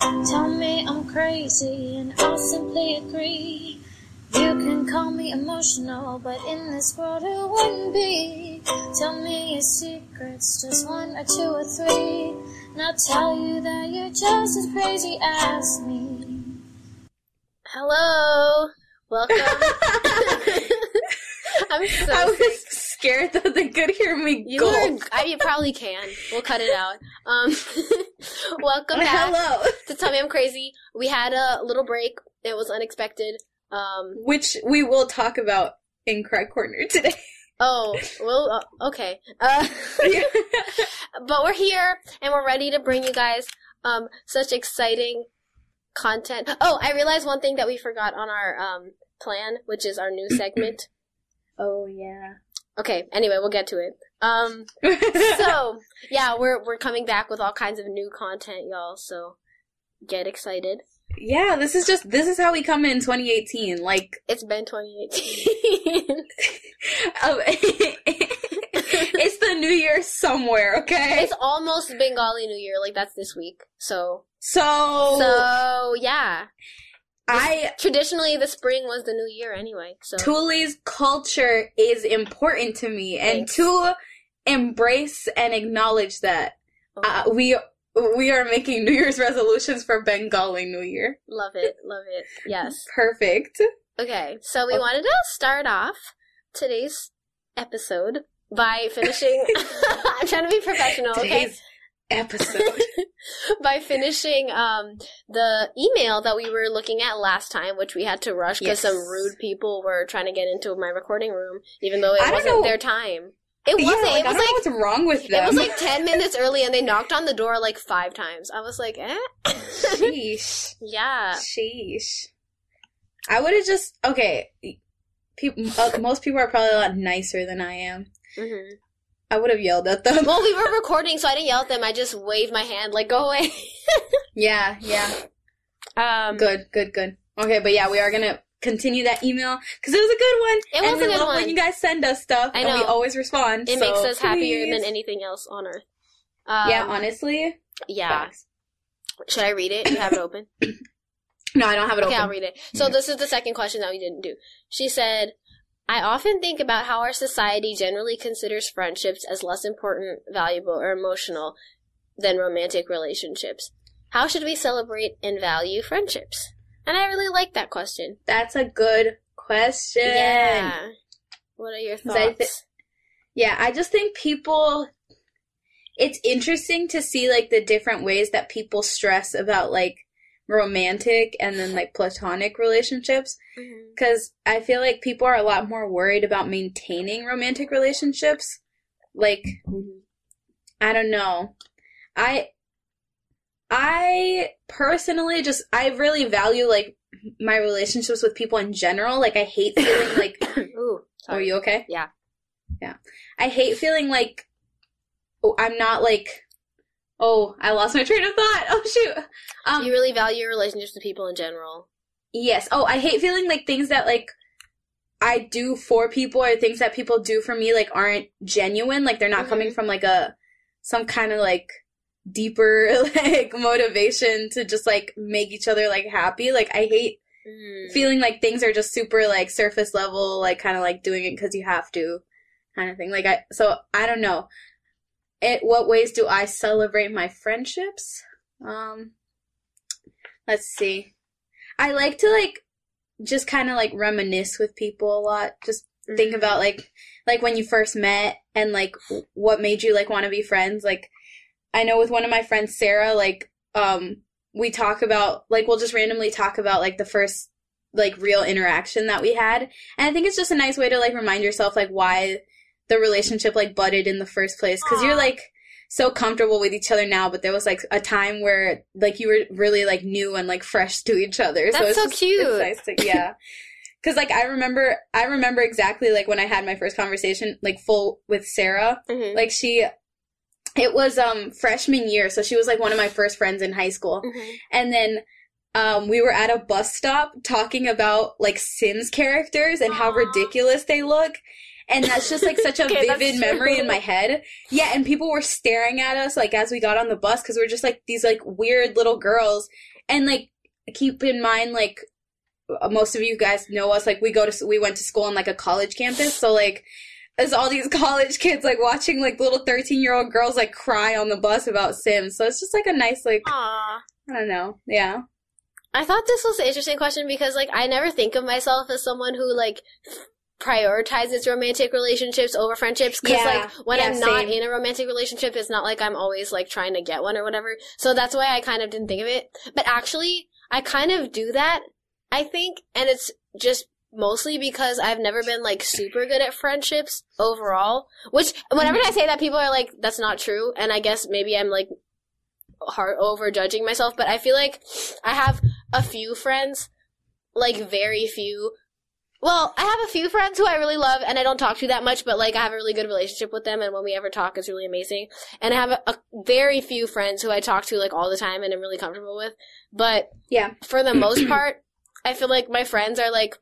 Tell me I'm crazy and I'll simply agree. You can call me emotional, but in this world it wouldn't be. Tell me your secrets, just one or two or three. And I'll tell you that you're just as crazy as me. Hello. Welcome. I'm so I was sick. Scared that they could hear me You gulp. were, I, you probably can. We'll cut it out. Um, welcome back Hello. to Tell Me I'm Crazy. We had a little break. It was unexpected. Um, Which we will talk about in Cry Corner today. oh, well, uh, okay. Uh, but we're here and we're ready to bring you guys um, such exciting content. Oh, I realized one thing that we forgot on our um, plan, which is our new segment. oh yeah. Okay, anyway, we'll get to it. Um, so yeah, we're we're coming back with all kinds of new content, y'all. So get excited. yeah, this is just this is how we come in 2018. Like, It's been 2018. um, it's the new year somewhere. Okay. it's almost Bengali New Year. Like that's this week. So So, so yeah. I Traditionally, the spring was the new year anyway. So Thule's culture is important to me, and Thanks. to embrace and acknowledge that Oh, uh, we we are making New Year's resolutions for Bengali New Year. love it, love it. Yes. Perfect. Okay, so we Okay. wanted to start off today's episode by finishing. I'm trying to be professional. Okay. Today's episode. by finishing um, the email that we were looking at last time, which we had to rush because Yes. some rude people were trying to get into my recording room, even though it I wasn't their time. It wasn't. like, it was I don't like know what's wrong with them. it was like ten minutes early, and they knocked on the door like five times. I was like, eh. Sheesh. yeah. Sheesh. I would have just okay. People, uh, most people are probably a lot nicer than I am. hmm I would have yelled at them. Well, we were recording, so I didn't yell at them. I just waved my hand, like, "Go away." yeah, yeah. Um, Good, good, good. Okay, but yeah, we are gonna continue that email because it was a good one. It was we a good one. when you guys send us stuff, I and we always respond. It so makes us happier than anything else on earth. Um, yeah, honestly. yeah. facts. Should I read it? You have it open. No, I don't have it Okay, open. I'll read it. So Yeah. this is the second question that we didn't do. She said, I often think about how our society generally considers friendships as less important, valuable, or emotional than romantic relationships. How should we celebrate and value friendships? And I really like that question. That's a good question. Yeah. What are your 'Cause I thoughts? Yeah, I just think people it's interesting to see like the different ways that people stress about like romantic and then like platonic relationships Mhm. cuz I feel like people are a lot more worried about maintaining romantic relationships. Like I don't know. I I personally just I really value like my relationships with people in general. Like I hate feeling like Ooh, Are you okay? Yeah. Yeah. I hate feeling like oh, I'm not like oh, I lost my train of thought. Oh shoot. Um you really value your relationships with people in general. yes. Oh, I hate feeling like things that like I do for people or things that people do for me like aren't genuine, like they're not Mhm. coming from like a some kind of like deeper like motivation to just like make each other like happy. Like I hate Mm. feeling like things are just super like surface level, like kind of like doing it because you have to, kind of thing. Like I, so I don't know. It what ways do I celebrate my friendships? Um, let's see. I like to like just kind of like reminisce with people a lot. Just think Mhm. about like like when you first met and like what made you like want to be friends. Like I know with one of my friends, Sarah, like um we talk about like we'll just randomly talk about like the first like real interaction that we had and i think it's just a nice way to like remind yourself like why the relationship like budded in the first place because you're like so comfortable with each other now but there was like a time where like you were really like new and like fresh to each other That's it's so just- cute. nice to yeah because like i remember i remember exactly like when i had my first conversation like full with sarah Mhm. like she it was um freshman year so she was like one of my first friends in high school Mhm. and then um, we were at a bus stop talking about like Sims characters and how ridiculous they look. And that's just like such a Okay, vivid memory in my head. Yeah, and people were staring at us like as we got on the bus because we're just like these like weird little girls, and like keep in mind like uh, most of you guys know us like we go to we went to school on like a college campus, so like. As all these college kids like watching like little thirteen year old girls like cry on the bus about Sims, so it's just like a nice like Aw. I don't know, yeah. I thought this was an interesting question because, like, I never think of myself as someone who, like, prioritizes romantic relationships over friendships. Because, Yeah. like, when Yeah, I'm not same. in a romantic relationship, it's not like I'm always, like, trying to get one or whatever. So that's why I kind of didn't think of it. But actually, I kind of do that, I think, and it's just mostly because I've never been, like, super good at friendships overall. Which, whenever. I say that, people are like, that's not true. And I guess maybe I'm, like, hard over judging myself, but I feel like I have a few friends, like very few. Well, I have a few friends who I really love and I don't talk to that much, but like I have a really good relationship with them and when we ever talk it's really amazing. And I have a, a very few friends who I talk to like all the time and I'm really comfortable with. But Yeah. for the most part, I feel like my friends are like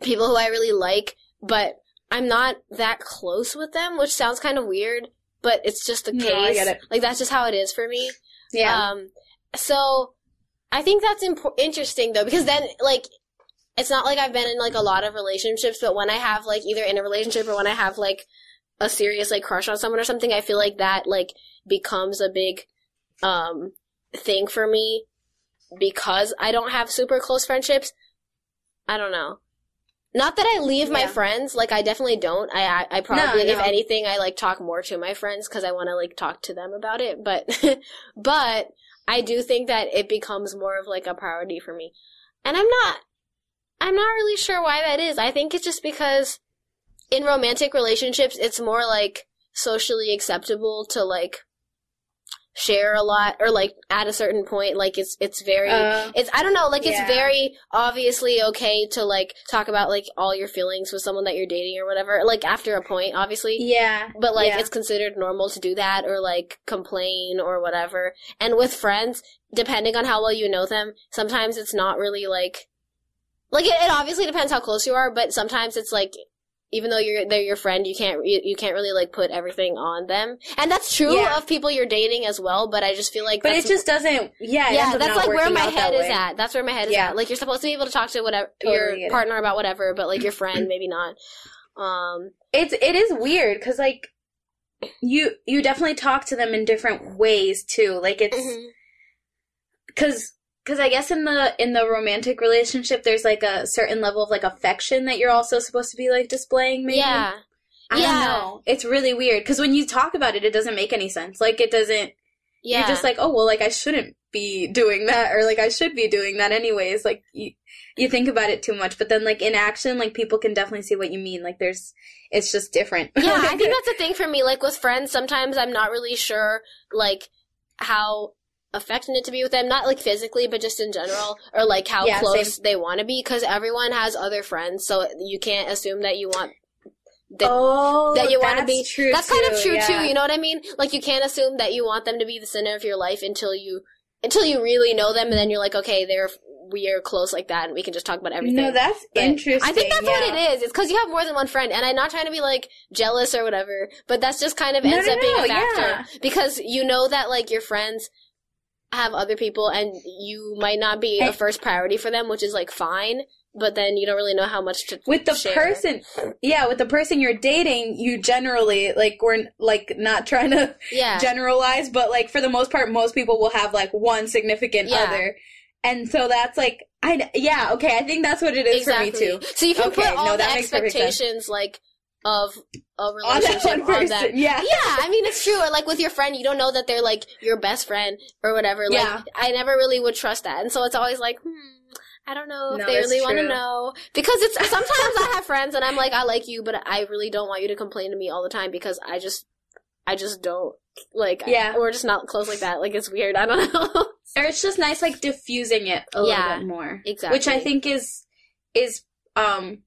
people who I really like, but I'm not that close with them, which sounds kind of weird, but it's just the No, case. I get it. Like that's just how it is for me. Yeah. Um, so I think that's impo- interesting though, because then like it's not like I've been in like a lot of relationships, but when I have like either in a relationship or when I have like a serious like crush on someone or something, I feel like that like becomes a big um thing for me because I don't have super close friendships. I don't know. Not that I leave my friends, like I definitely don't. I I, I probably, if no. anything, I like talk more to my friends because I want to like talk to them about it. But but I do think that it becomes more of like a priority for me, and I'm not I'm not really sure why that is. I think it's just because in romantic relationships, it's more like socially acceptable to like share a lot or like at a certain point like it's it's very Uh, it's I don't know, like yeah. it's very obviously okay to like talk about like all your feelings with someone that you're dating or whatever. Like after a point, obviously. yeah. But like yeah. it's considered normal to do that or like complain or whatever. And with friends, depending on how well you know them, sometimes it's not really like like it, it obviously depends how close you are, but sometimes it's like even though you're they're your friend, you can't you, you can't really like put everything on them. And that's true Yeah. of people you're dating as well, but I just feel like But it just doesn't. Yeah, yeah, that's like where my head is way. at. That's where my head is Yeah. at. Like you're supposed to be able to talk to whatever Totally your partner about whatever, but like your friend maybe not. Um, It's it is weird because like you you definitely talk to them in different ways too. Like it's because because I guess in the in the romantic relationship, there's like a certain level of like affection that you're also supposed to be like displaying. Maybe yeah, I Yeah. don't know. It's really weird because when you talk about it, it doesn't make any sense. Like it doesn't. yeah. You're just like, oh well, like I shouldn't be doing that, or like I should be doing that anyways. Like you, you think about it too much, but then like in action, like people can definitely see what you mean. Like there's, it's just different. yeah, I think that's the thing for me. Like with friends, sometimes I'm not really sure like how affectionate to be with them, not like physically, but just in general, or like how Yeah, close they want to be, because everyone has other friends, so you can't assume that you want. That, oh, that you want to be True that's kind of true yeah. too you know what i mean like you can't assume that you want them to be the center of your life until you until you really know them and then you're like okay they're we are close like that and we can just talk about everything No, that's But interesting. i think that's yeah. what it is it's because you have more than one friend and i'm not trying to be like jealous or whatever but that's just kind of No, ends no, up being no, a factor yeah. because you know that like your friends have other people and you might not be a first priority for them which is like fine but then you don't really know how much to with the share. person yeah with the person you're dating you generally like we're like not trying to yeah generalize but like for the most part most people will have like one significant Yeah. other and so that's like i yeah okay i think that's what it is for me too So you can Okay, put all no, the that makes perfect sense. expectations like of a on that relationship on that. yeah Yeah, I mean it's true. Or like with your friend, you don't know that they're like your best friend or whatever. Like Yeah. I never really would trust that, and so it's always like, hmm, I don't know if No, they really want to know because it's sometimes I have friends and I'm like, I like you, but I really don't want you to complain to me all the time because I just, I just don't like. Yeah. we're just not close like that. Like it's weird. I don't know. or it's just nice like diffusing it a Yeah, little bit more exactly. which i think is is um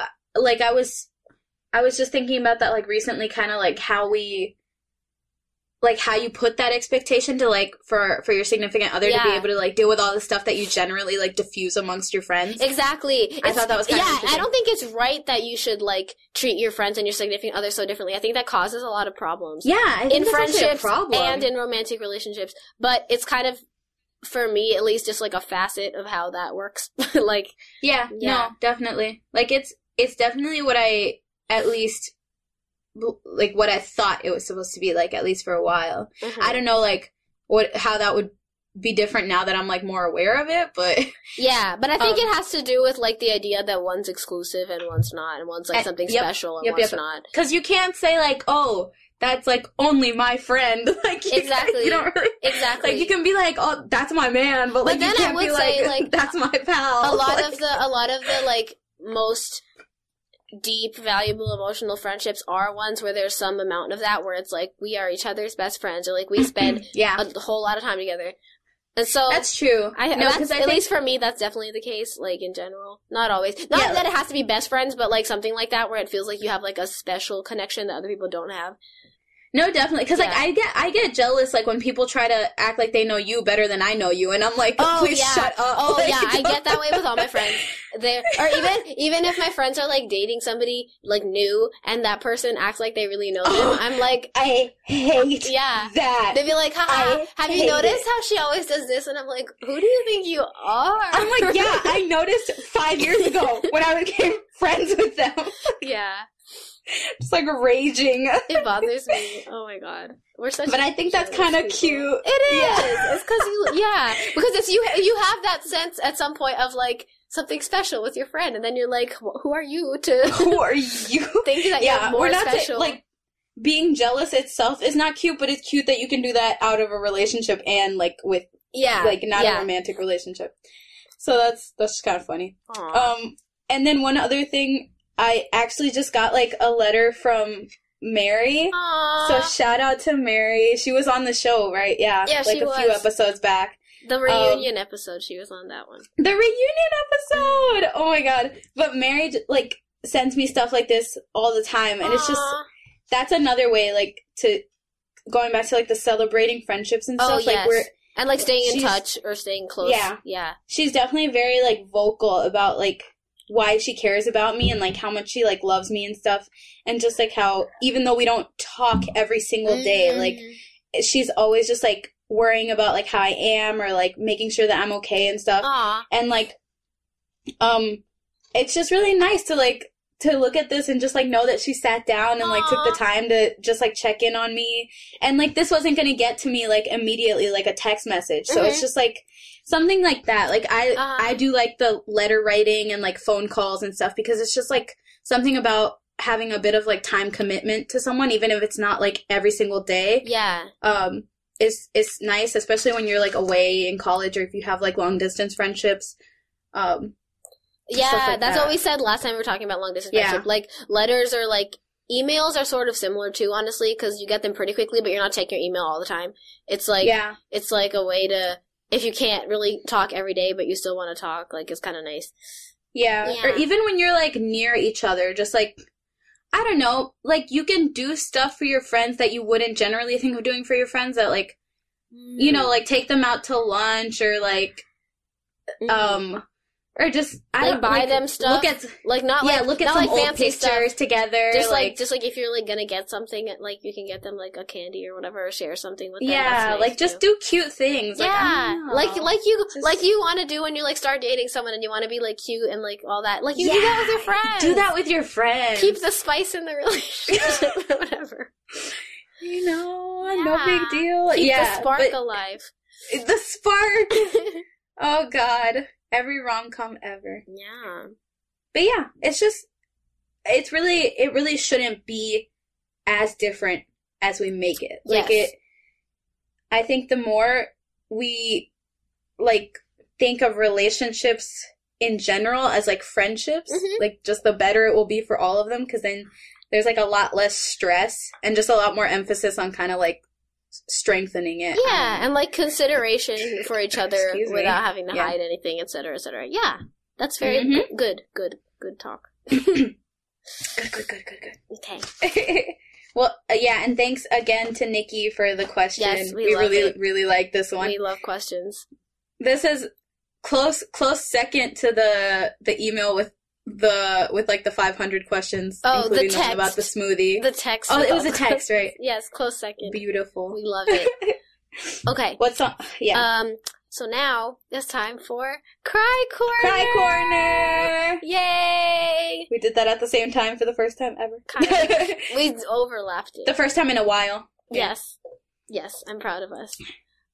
uh, like i was i was just thinking about that like recently kind of like how we like how you put that expectation to like for for your significant other to be able to like deal with all the stuff that you generally like diffuse amongst your friends. Exactly. I It's- thought that was yeah. I don't think it's right that you should like treat your friends and your significant other so differently. I think that causes a lot of problems. yeah, in that's actually a friendships problem. and in romantic relationships. But it's kind of, for me at least, just like a facet of how that works. like, Yeah, Yeah. no, definitely. Like it's it's definitely what I at least like what I thought it was supposed to be like at least for a while. mhm. I don't know like what how that would be different now that I'm like more aware of it, but yeah, but I think Um, it has to do with like the idea that one's exclusive and one's not, and one's like Uh, something yep, special and yep, one's yep. not. cuz you can't say like, "Oh, that's like only my friend." like you, Exactly. you don't really Exactly. like you can be like, "Oh, that's my man," but like then you I can't would be say, like, like, "That's my pal." a lot Like- of the a lot of the like most deep valuable emotional friendships are ones where there's some amount of that where it's like we are each other's best friends or like we spend yeah. a whole lot of time together and so That's true. I, no, that's, because I at think least for me that's definitely the case like in general not always not Yeah. that it has to be best friends but like something like that where it feels like you have like a special connection that other people don't have No, definitely. Because like I get I get jealous like when people try to act like they know you better than I know you, and I'm like, Oh, please yeah. shut up. Oh Like, yeah, I get that way with all my friends. There, or even even if my friends are like dating somebody like new, and that person acts like they really know them, Oh. I'm like, I hate yeah. that. They'd be like, haha, I have you noticed it. how she always does this? And I'm like, who do you think you are? I'm like, yeah, I noticed five years ago when I became friends with them, yeah, just like raging. it bothers me. Oh my god. We're such But I think that's kind of cute. It is. Yeah. It's because you, yeah, because it's you. You have that sense at some point of like something special with your friend, and then you're like, "Wh- who are you to Who are you? think that yeah, you're more we're not special? like being jealous itself is not cute, but it's cute that you can do that out of a relationship and like with yeah, like not yeah. a romantic relationship. So that's that's just kind of funny. Aw. Um, and then one other thing, I actually just got like a letter from Mary. Aw. So shout out to Mary. She was on the show, right? Yeah, Yeah, like she a few episodes back. the reunion um, episode, she was on that one. The reunion episode. Oh my god! But Mary like sends me stuff like this all the time, and it's just that's another way like to going back to like the celebrating friendships and Oh, stuff. Like we're and like staying in touch or staying close. Yeah. yeah, she's definitely very like vocal about like why she cares about me and like how much she like loves me and stuff and just like how even though we don't talk every single day Mhm. like she's always just like worrying about like how I am or like making sure that I'm okay and stuff Aw. and like um it's just really nice to like to look at this and just like know that she sat down and like took the time to just like check in on me and like this wasn't gonna get to me like immediately like a text message so it's Mhm. just like something like that like i Uh-huh. i do like the letter writing and like phone calls and stuff because it's just like something about having a bit of like time commitment to someone even if it's not like every single day Yeah, um it's it's nice especially when you're like away in college or if you have like long distance friendships um yeah. Like that's that. what we said last time we were talking about long distance Yeah. friendship. Like letters are like emails are sort of similar too, honestly, because you get them pretty quickly, but you're not checking your email all the time. It's like yeah it's like a way to if you can't really talk every day, but you still want to talk. Like it's kind of nice. yeah Yeah. or even when you're like near each other just like i don't know like you can do stuff for your friends that you wouldn't generally think of doing for your friends that like you know like take them out to lunch or like Mhm. um or just I Like, don't buy like, them stuff? Look at like not yeah, like look at not some like old fancy pictures stuff. together. Just like, like, just like if you're like gonna get something, like you can get them like a candy or whatever, or share something with them. yeah, nice, like just do cute things. Like, I yeah, like like you Just- like you want to do when you like start dating someone and you want to be like cute and like all that. Like you do that with your friends. Do that with your friends. Keep the spice in the relationship whatever. you know, no big deal. Keep yeah, the spark alive. the spark. oh God, every rom com ever. yeah. But yeah, it's just, it's really, it really shouldn't be as different as we make it. Like it, I think the more we like think of relationships in general as like friendships, Mhm. like just the better it will be for all of them because then there's like a lot less stress and just a lot more emphasis on kind of like strengthening it. Yeah, and like consideration for each other Excuse me. without having to Yeah. hide anything, etc., etc. Yeah, that's very Mhm. good, good, good talk. Good, good, good, good, good. Okay. Well, uh, yeah, and thanks again to Nikki for the question. Yes, we love really, it. really like this one. We love questions. this is close, close second to the the email with the with like the 500 questions, Oh, the including the text. about the smoothie. The text. oh, it was a text, right? yes, close second. Beautiful. We love it. Okay. What's on? Yeah. Um. So now it's time for cry corner. Cry corner. Yay! We did that at the same time for the first time ever. Kind We overlapped it. the first time in a while. yes. Yes, I'm proud of us.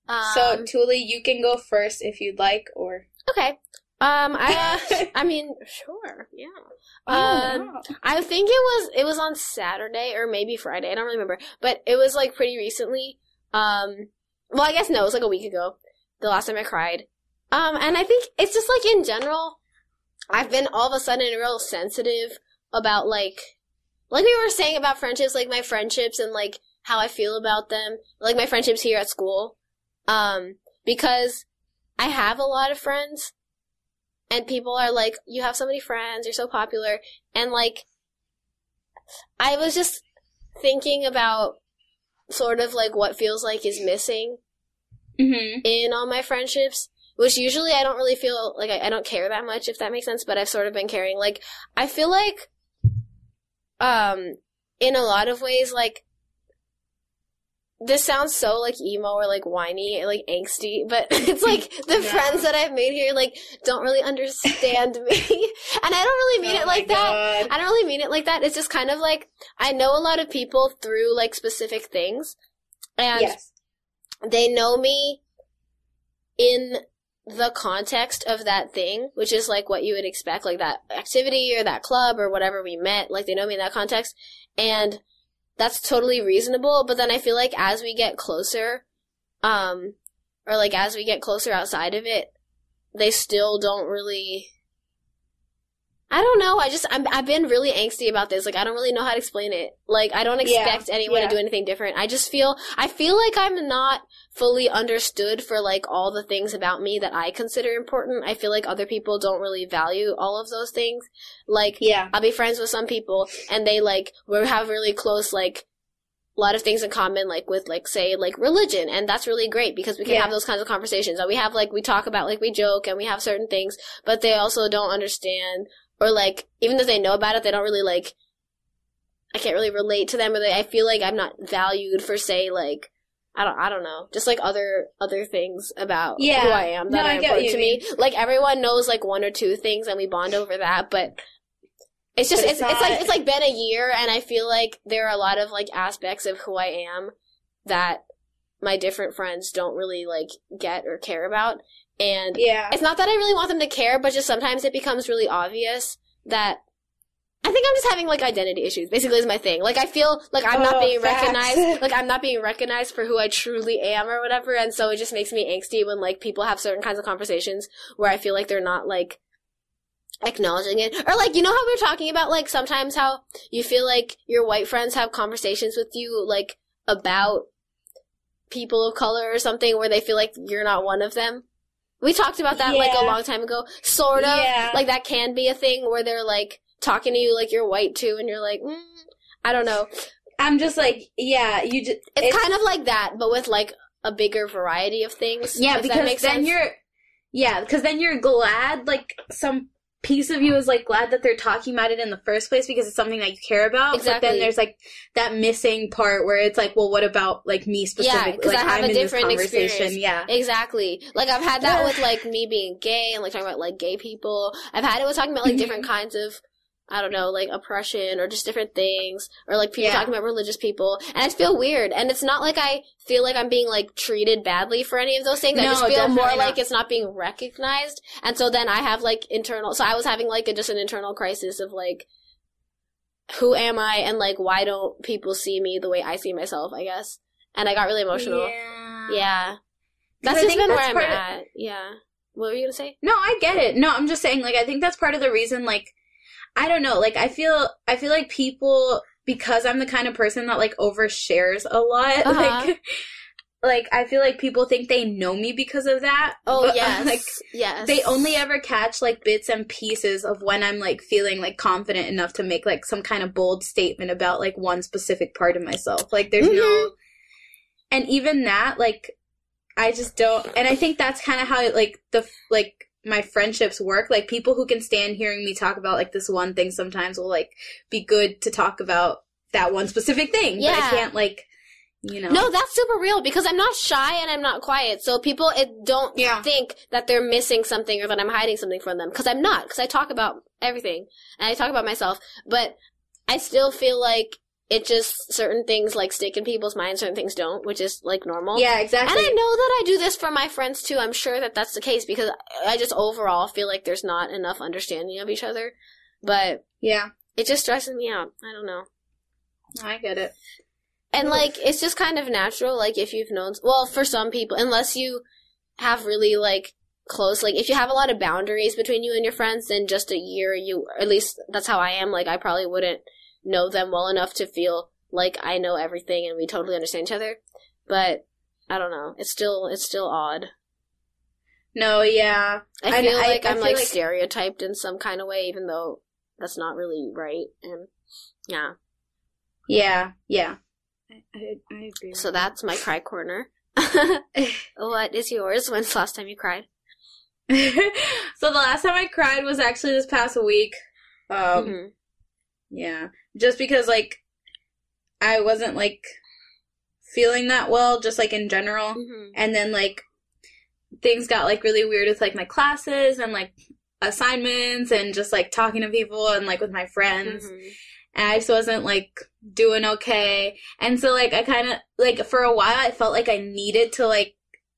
Um, so, Tuli, you can go first if you'd like, or okay. Um. I. Uh, I mean, sure. Yeah. Oh, Um. wow. I think it was it was on Saturday or maybe Friday. I don't remember, but it was like pretty recently. Um, well, I guess no, it was like a week ago. The last time I cried. Um, and I think it's just like in general, I've been all of a sudden real sensitive about like, like we were saying about friendships, like my friendships and like how I feel about them, like my friendships here at school. Um, because I have a lot of friends and people are like, you have so many friends, you're so popular. And like, I was just thinking about sort of like what feels like is missing Mhm. in all my friendships, which usually I don't really feel like I, I don't care that much, if that makes sense, but I've sort of been caring. Like, I feel like, um, in a lot of ways, like, this sounds so like emo or like whiny, like angsty, but it's like the Yeah. friends that I've made here like don't really understand me, and I don't really mean Oh it like that. I don't really mean it like that. It's just kind of like I know a lot of people through like specific things, and yes. they know me in the context of that thing, which is like what you would expect, like that activity or that club or whatever we met. Like they know me in that context, and that's totally reasonable. But then I feel like as we get closer, um, or like as we get closer outside of it, they still don't really. I don't know. I just I'm, I've been really angsty about this. Like I don't really know how to explain it. Like I don't Yeah, expect anyone yeah. to do anything different. I just feel I feel like I'm not fully understood for like all the things about me that I consider important. I feel like other people don't really value all of those things. Like Yeah. I'll be friends with some people and they like we have really close like a lot of things in common like with like say like religion and that's really great because we can Yeah. have those kinds of conversations and we have like we talk about like we joke and we have certain things but they also don't understand or like even though they know about it they don't really like I can't really relate to them or they, I feel like I'm not valued for say like I don't I don't know just like other other things about Yeah. who I am that No, are important to me. like everyone knows like one or two things and we bond over that but it's just But it's, it's it's like it's like been a year and I feel like there are a lot of like aspects of who I am that my different friends don't really like get or care about and Yeah. it's not that I really want them to care, but just sometimes it becomes really obvious that I think I'm just having like identity issues. Basically, is my thing. Like I feel like I'm not Oh, being facts. recognized. Like I'm not being recognized for who I truly am or whatever, and so it just makes me angsty when like people have certain kinds of conversations where I feel like they're not like acknowledging it or like you know how we were talking about like sometimes how you feel like your white friends have conversations with you like about people of color or something where they feel like you're not one of them we talked about that like a long time ago sort of Yeah. like that can be a thing where they're like talking to you like you're white too and you're like mm, i don't know I'm just like, yeah, you just it's, kind of like that but with like a bigger variety of things yeah because then sense. you're yeah because then you're glad like some piece of you is like glad that they're talking about it in the first place because it's something that you care about but Exactly. then there's like that missing part where it's like well what about like me specifically 'cause I like have i'm a different conversation experience. yeah Exactly. Like I've had that Yeah. with like me being gay and like talking about like gay people. I've had it with talking about like Mhm. different kinds of I don't know, like oppression or just different things or like people Yeah. talking about religious people. And I feel weird. And it's not like I feel like I'm being like treated badly for any of those things. I No, just feel more not. like it's not being recognized. And so then I have like internal so I was having like a, just an internal crisis of like who am I and like why don't people see me the way I see myself, I guess. And I got really emotional. yeah, Yeah. That's I just been where I'm part of- at. Yeah. What were you gonna say? No, I get it. No, I'm just saying like I think that's part of the reason like I don't know, like I feel I feel like people because I'm the kind of person that like overshares a lot, Uh-huh. like like I feel like people think they know me because of that. Oh but, yes, like yes. they only ever catch like bits and pieces of when I'm like feeling like confident enough to make like some kind of bold statement about like one specific part of myself. Like there's Mm-hmm. no and even that like I just don't and I think that's kind of how like the like my friendships work. Like people who can stand hearing me talk about like this one thing sometimes will like be good to talk about that one specific thing. But I can't like you know. No, that's super real because I'm not shy and I'm not quiet. So people it, don't Yeah. think that they're missing something or that I'm hiding something from them because I'm not. Because I talk about everything and I talk about myself, but I still feel like it just certain things like stick in people's minds, certain things don't, which is like normal. Yeah, exactly. And. I know that I do this for my friends too. I'm sure that that's the case because I just overall feel like there's not enough understanding of each other. But yeah, it just stresses me out. I don't know. I get it. And like it's just kind of natural, like if you've known well, for some people, unless you have really like close like if you have a lot of boundaries between you and your friends, then just a year you at least that's how I am, like I probably wouldn't know them well enough to feel like I know everything and we totally understand each other. But I don't know. It's still it's still odd. No, yeah. I feel I- like I I'm feel like, like- stereotyped in some kind of way, even though that's not really right. And yeah. Yeah, yeah. I, I, I agree. So that's my cry corner. what is yours? When's the last time you cried? so the last time I cried was actually this past week. Um, Mhm. Yeah, just because like I wasn't like feeling that well, just like in general, Mhm. and then like things got like really weird with like my classes and like assignments and just like talking to people and like with my friends. Mhm. and I just wasn't like doing okay. And so like I kind of like for a while I felt like I needed to like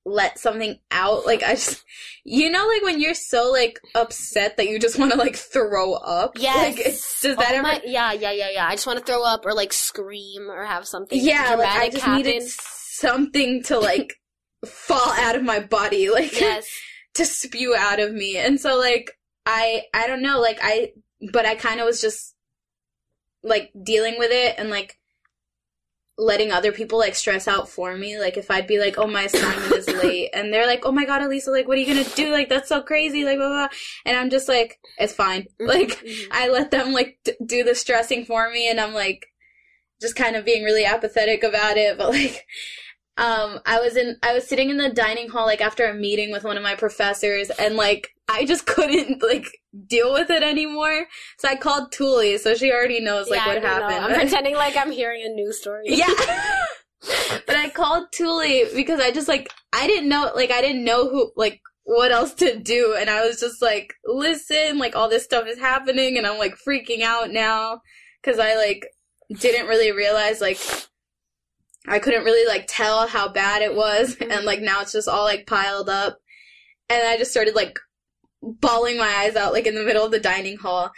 let something out. Like I just you know like when you're so like upset that you just want to like throw up. Yes. Like it's, does that Oh ever my- yeah, yeah, yeah, yeah. I just want to throw up or like scream or have something Yeah, like I just happen. needed something to like fall out of my body like yes. to spew out of me. And so like I I don't know, like I but I kind of was just like dealing with it and like letting other people like stress out for me. Like if I'd be like, "Oh, my assignment is late." And they're like, "Oh my god, Elisa, like what are you going to do? Like that's so crazy." Like blah blah. blah. And I'm just like, "It's fine." Like Mhm. I let them like d- do the stressing for me and I'm like just kind of being really apathetic about it, but like um I was in I was sitting in the dining hall like after a meeting with one of my professors and like I just couldn't like deal with it anymore. So I called Tuli, so she already knows like Yeah, what I know. happened. I'm pretending like I'm hearing a news story. yeah. but I called Tuli because I just like I didn't know like I didn't know who like what else to do and I was just like listen like all this stuff is happening and I'm like freaking out now cuz I like didn't really realize like I couldn't really like tell how bad it was mm-hmm. and like now it's just all like piled up and I just started like bawling my eyes out like in the middle of the dining hall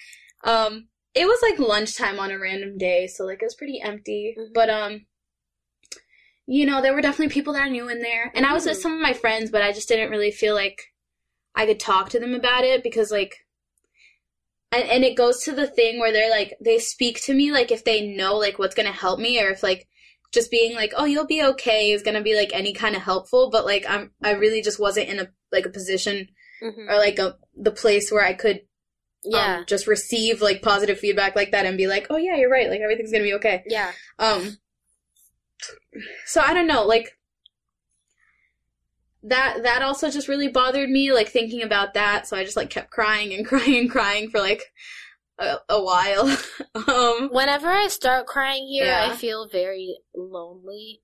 um it was like lunchtime on a random day so like it was pretty empty Mhm. but um you know there were definitely people that I knew in there and I was with Mhm. some of my friends but I just didn't really feel like I could talk to them about it because like and, and it goes to the thing where they're like they speak to me like if they know like what's gonna help me or if like just being like oh you'll be okay is gonna be like any kind of helpful but like i'm i really just wasn't in a like a position Mhm. or like a the place where i could Yeah. um, just receive like positive feedback like that and be like oh yeah you're right like everything's gonna be okay yeah. um so i don't know like that that also just really bothered me like thinking about that so i just like kept crying and crying and crying for like a, a while um Whenever I start crying here, Yeah. I feel very lonely.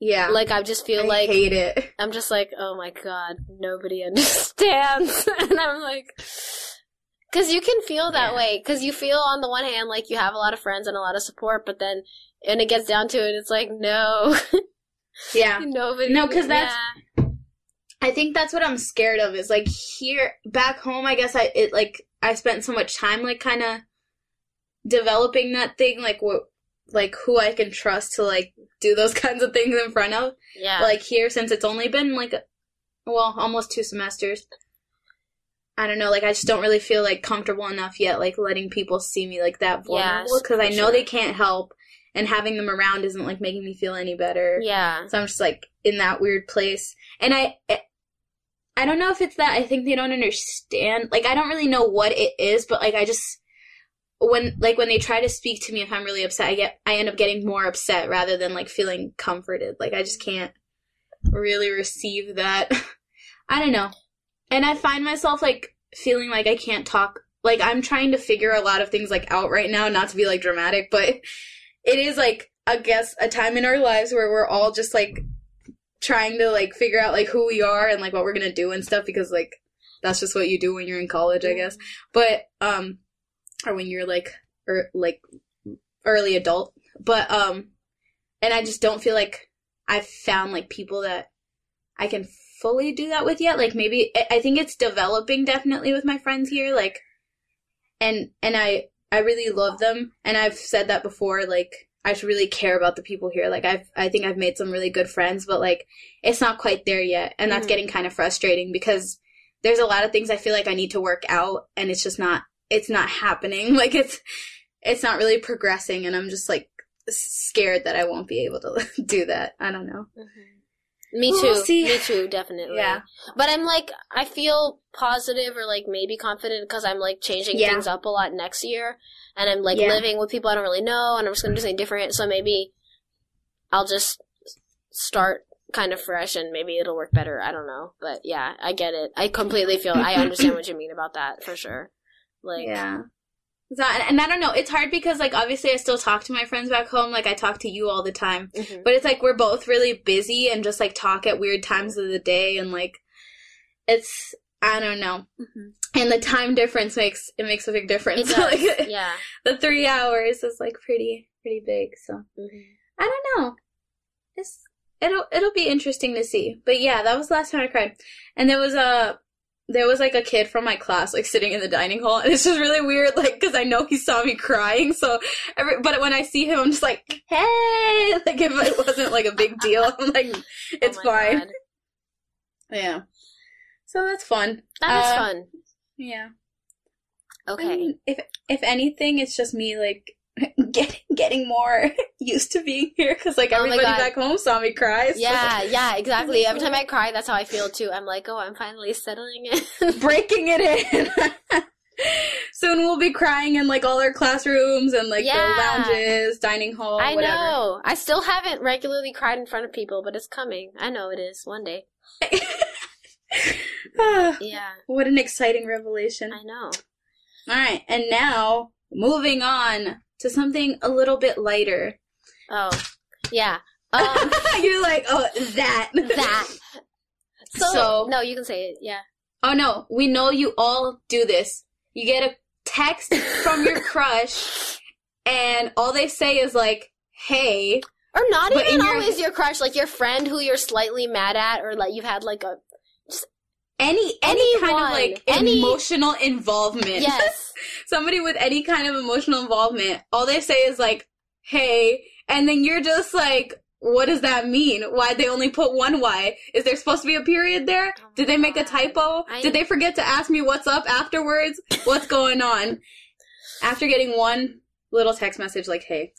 Yeah Like I just feel like. I like hate it I'm just like, oh my god, nobody understands, and I'm like, because you can feel that Yeah. way. Because you feel on the one hand like you have a lot of friends and a lot of support, but then and it gets down to it, it's like no, yeah nobody. No, 'cause that's- yeah. I think that's what I'm scared of is like here back home I guess I it like I spent so much time like kind of developing that thing like what like who I can trust to like do those kinds of things in front of yeah. like here since it's only been like well almost two semesters I don't know like I just don't really feel like comfortable enough yet like letting people see me like that vulnerable because I know sure. they can't help and having them around isn't like making me feel any better. Yeah. So I'm just like in that weird place. And I eh, I don't know if it's that I think they don't understand. Like I don't really know what it is, but like I just when like when they try to speak to me if I'm really upset, I get I end up getting more upset rather than like feeling comforted. Like I just can't really receive that. I don't know. And I find myself like feeling like I can't talk like I'm trying to figure a lot of things like out right now, not to be like dramatic, but it is like I guess a time in our lives where we're all just like trying to like figure out like who we are and like what we're gonna do and stuff because like that's just what you do when you're in college, I guess. But um, or when you're like or like early adult. But um, and I just don't feel like I've found like people that I can fully do that with yet. Like maybe I think it's developing definitely with my friends here. Like, and and I I really love them, and I've said that before. Like I just really care about the people here. Like I've I think I've made some really good friends, but like it's not quite there yet, and that's Mhm. getting kind of frustrating because there's a lot of things I feel like I need to work out, and it's just not it's not happening. Like it's it's not really progressing, and I'm just like scared that I won't be able to do that. I don't know. Mm-hmm. Me We'll too. see. Me too, definitely. Yeah. But I'm like, I feel positive or like maybe confident because I'm like changing Yeah. things up a lot next year. And I'm like Yeah. living with people I don't really know and I'm just going to do something different. So maybe I'll just start kind of fresh and maybe it'll work better. I don't know. But yeah, I get it. I completely feel, I understand what you mean about that for sure. Like, yeah. So, and, and I don't know. It's hard because, like, obviously, I still talk to my friends back home. Like, I talk to you all the time. mhm. But it's like we're both really busy and just like talk at weird times of the day, and like, it's I don't know. Mhm. And the time difference makes it makes a big difference. like, yeah. the three hours is like pretty pretty big. So Mhm. I don't know. It's it'll it'll be interesting to see. But yeah, that was the last time I cried. And there was a there was like a kid from my class like sitting in the dining hall and it's just really weird like cuz I know he saw me crying so every but when I see him I'm just like hey like if it wasn't like a big deal I'm like it's Oh fine. God. Yeah. So that's fun. That is Uh, fun. Yeah. Okay. I mean, if if anything, it's just me like getting getting more used to being here because like Oh everybody God. back home saw me cry. so- Yeah, yeah, exactly. Every time I cry, that's how I feel too. I'm like, oh, I'm finally settling in. breaking it in. Soon we'll be crying in like all our classrooms and like Yeah. the lounges, dining hall, I whatever. know. I still haven't regularly cried in front of people, but it's coming. I know it is one day. Ah, Yeah, what an exciting revelation. I know. All right, and now moving on to something a little bit lighter. Oh, yeah. Um, You're like, oh, that. that. So, So- no, you can say it. Yeah. Oh no, we know you all do this. You get a text from your crush, and all they say is like, "Hey," Or not But even in your- always your crush, like your friend who you're slightly mad at, or like you've had like a any any kind of like Any- emotional involvement. yes. Somebody with any kind of emotional involvement. All they say is like, "Hey," and then you're just like. What does that mean? Why they only put one Y? Is there supposed to be a period there? Oh Did they make a typo? I- Did they forget to ask me what's up afterwards? What's going on? After getting one little text message like, "Hey,"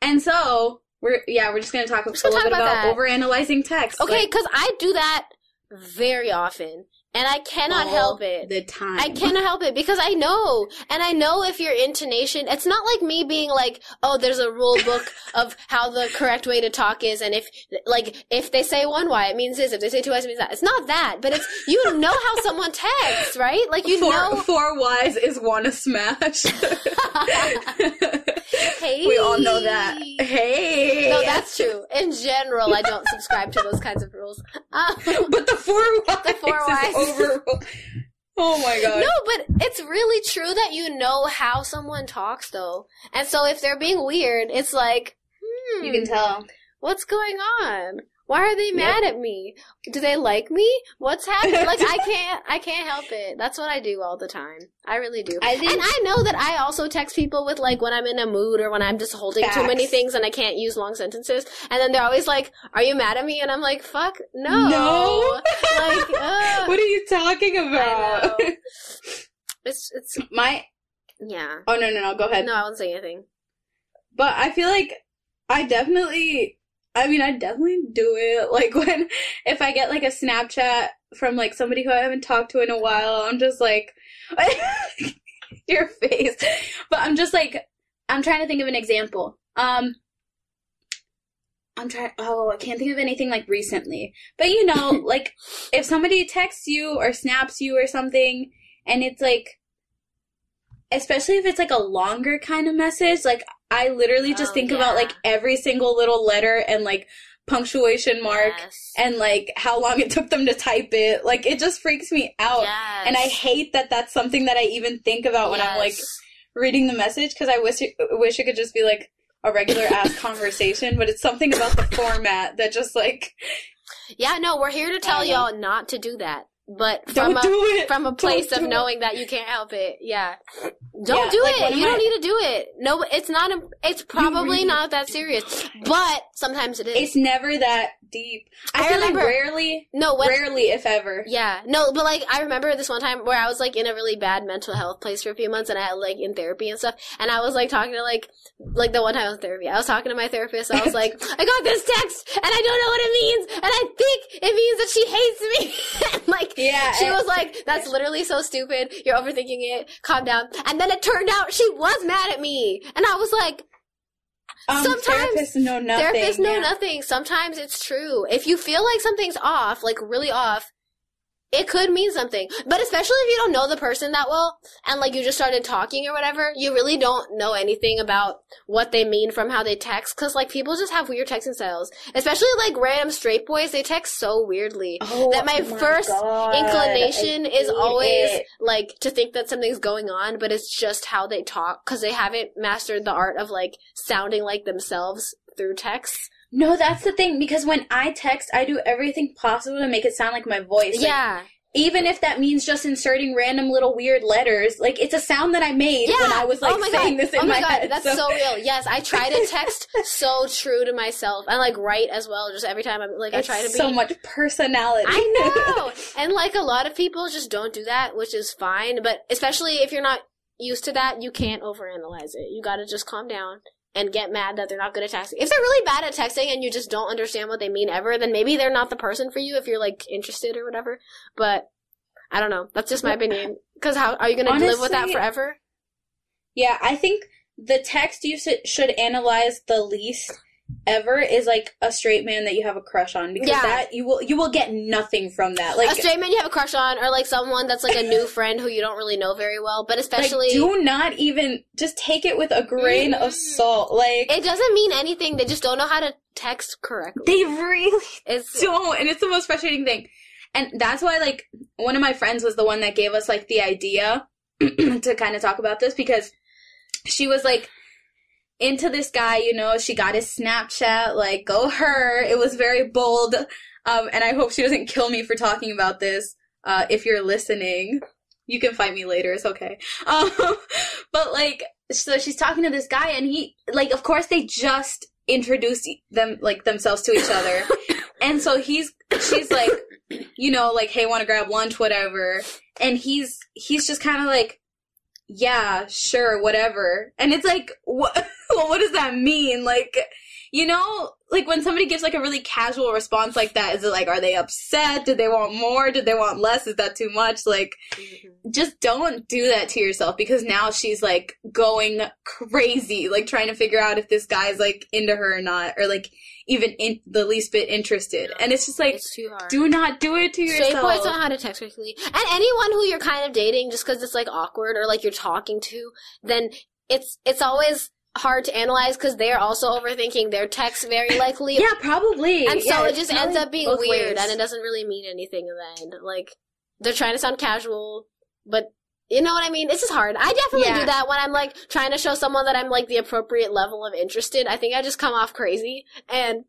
and so we're yeah, we're just gonna talk a just gonna little bit about, about that. over analyzing text. Okay, like, because I do that very often, and I cannot help it. the time. I cannot help it because I know, and I know if your intonation, it's not like me being like, oh, there's a rule book of how the correct way to talk is, and if, like, if they say one Y, it means this, if they say two Y's, it means that. It's not that, but it's, you know how someone texts, right? Like, you four, know, four Y's is wanna smash. hey. we all know that. Hey. No, that's true. In general, I don't subscribe to those kinds of rules. Um, but the four Y's, The four Ys. Over. Oh my god. No, but it's really true that you know how someone talks, though. And so if they're being weird, it's like, hmm, You can tell. what's going on? Why are they mad at me? Do they like me? What's happening? like I can't, I can't help it. That's what I do all the time. I really do. I think- and I know that I also text people with like when I'm in a mood or when I'm just holding too many things and I can't use long sentences. And then they're always like, "Are you mad at me?" And I'm like, "Fuck, no." No. like, what are you talking about? It's it's My yeah. Oh no no no, go ahead. No, I won't say anything. But I feel like I definitely I mean I definitely do it. Like when if I get like a Snapchat from like somebody who I haven't talked to in a while, I'm just like your face. But I'm just like I'm trying to think of an example. Um I'm trying oh, I can't think of anything like recently. But you know, like if somebody texts you or snaps you or something and it's like especially if it's like a longer kind of message, like I literally just Oh, think about like every single little letter and like punctuation mark Yes. and like how long it took them to type it. Like it just freaks me out. Yes. And I hate that that's something that I even think about when I'm like reading the message because I wish it, wish it could just be like a regular ass conversation, but it's something about the format that just like Yeah, no, we're here to tell y'all not to do that. But from don't a from a place Don't of do it. knowing that you can't help it. Yeah. Don't Yeah, do like, it. You my- don't need to do it. No, it's not a, it's probably really- not that serious. But sometimes it is. It's never that deep. I, I feel remember- like rarely, no, when rarely if ever. Yeah, no, but like I remember this one time where I was like in a really bad mental health place for a few months, and I had like in therapy and stuff, and I was like talking to like like the one time I was in therapy, I was talking to my therapist, and I was like, I got this text, and I don't know what it means, and I think it means that she hates me. and like Yeah, she and- was like, that's literally so stupid. You're overthinking it. Calm down. And then it turned out she was mad at me, and I was like. Um, Sometimes therapists know nothing. Therapists know yeah. nothing. Sometimes it's true. If you feel like something's off, like really off, it could mean something. But especially if you don't know the person that well and like you just started talking or whatever, you really don't know anything about what they mean from how they text cuz like people just have weird texting styles. Especially like random straight boys, they text so weirdly. Oh, that my, my first God, inclination is always it. like to think that something's going on, but it's just how they talk cuz they haven't mastered the art of like sounding like themselves through text. No, that's the thing because when I text, I do everything possible to make it sound like my voice. Like, yeah. even if that means just inserting random little weird letters, like it's a sound that I made Yeah. when I was like oh saying god. this in oh my, my god, head. that's so, real. Yes, I try to text so true to myself and like write as well. Just every time I'm like, I try to be so much personality. I know. and like a lot of people just don't do that, which is fine. But especially if you're not used to that, you can't overanalyze it. You got to just calm down and get mad that they're not good at texting. If they're really bad at texting and you just don't understand what they mean ever, then maybe they're not the person for you if you're like interested or whatever. But I don't know. That's just my opinion. Because how are you going to live with that forever? Yeah, I think the text you should, should analyze the least ever is like a straight man that you have a crush on because Yeah. that you will you will get nothing from that. Like, a straight man you have a crush on, or like someone that's like a new friend who you don't really know very well. But like, especially, do not even just take it with a grain of Mhm. salt. Like it doesn't mean anything. They just don't know how to text correctly. they really It's don't, and it's the most frustrating thing. And that's why, like, one of my friends was the one that gave us like the idea to kind of talk about this because she was like into this guy, you know, she got his Snapchat, like, go her. It was very bold. Um, and I hope she doesn't kill me for talking about this. Uh, if you're listening, you can fight me later. It's okay. Um, but like, so she's talking to this guy and he, like, of course they just introduced them, like, themselves to each other. and so he's, she's like, you know, like, hey, want to grab lunch, whatever. And he's, he's just kind of like, yeah, sure, whatever. And it's like, what, well, what does that mean? Like, you know, like when somebody gives like a really casual response like that, is it like, are they upset? Did they want more? Did they want less? Is that too much? Like, mm-hmm. just don't do that to yourself because now she's like going crazy, like trying to figure out if this guy's like into her or not, or like even in the least bit interested. And it's just like, it's too hard. do not do it to yourself. don't know how to text quickly, and anyone who you're kind of dating just because it's like awkward or like you're talking to, then it's it's always hard to analyze because they're also overthinking their text very likely. yeah, probably. And so Yeah, it just ends up being weird ways. and it doesn't really mean anything in the end. Like, they're trying to sound casual, but you know what I mean? This is hard. I definitely Yeah. do that when I'm like trying to show someone that I'm like the appropriate level of interested. I think I just come off crazy and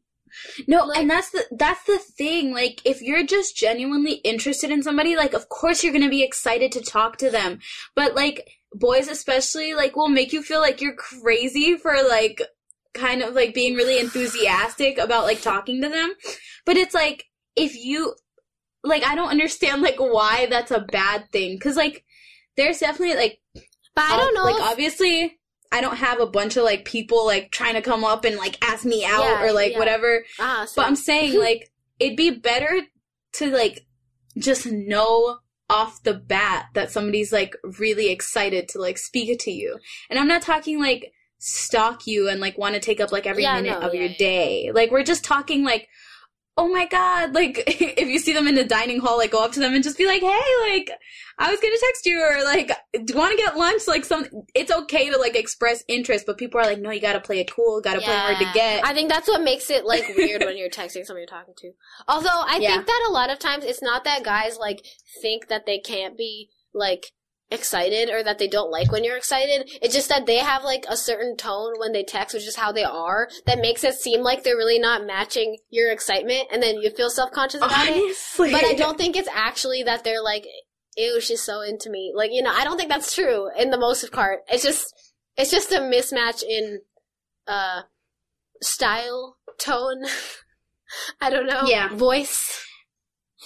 No, Like- and that's the that's the thing. Like, if you're just genuinely interested in somebody, like, of course you're gonna be excited to talk to them. But like, boys especially, like, will make you feel like you're crazy for like, kind of like being really enthusiastic about like talking to them. But it's like if you, like, I don't understand like why that's a bad thing. Cause like, there's definitely like but I don't know Like if- obviously, I don't have a bunch of like people like trying to come up and like ask me out Yeah, or like yeah. whatever. Ah, But I'm saying like it'd be better to like just know off the bat that somebody's like really excited to like speak to you. And I'm not talking like stalk you and like want to take up like every Yeah, minute no, of yeah, your yeah. day. Like we're just talking like oh my god, like if you see them in the dining hall like go up to them and just be like, "Hey, like I was to text you or like do you want to get lunch?" Like some it's okay to like express interest, but people are like, "No, you got to play it cool, got to play hard to get." I think that's what makes it like weird when you're texting someone you're talking to. Although I Yeah. think that a lot of times it's not that guys like think that they can't be like excited or that they don't like when you're excited. It's just that they have like a certain tone when they text, which is how they are, that makes it seem like they're really not matching your excitement and then you feel self conscious about it. But I don't think it's actually that they're like, ew, she's so into me. Like, you know, I don't think that's true in the most part. It's just, it's just a mismatch in, uh, style, tone. I don't know. Yeah. Voice.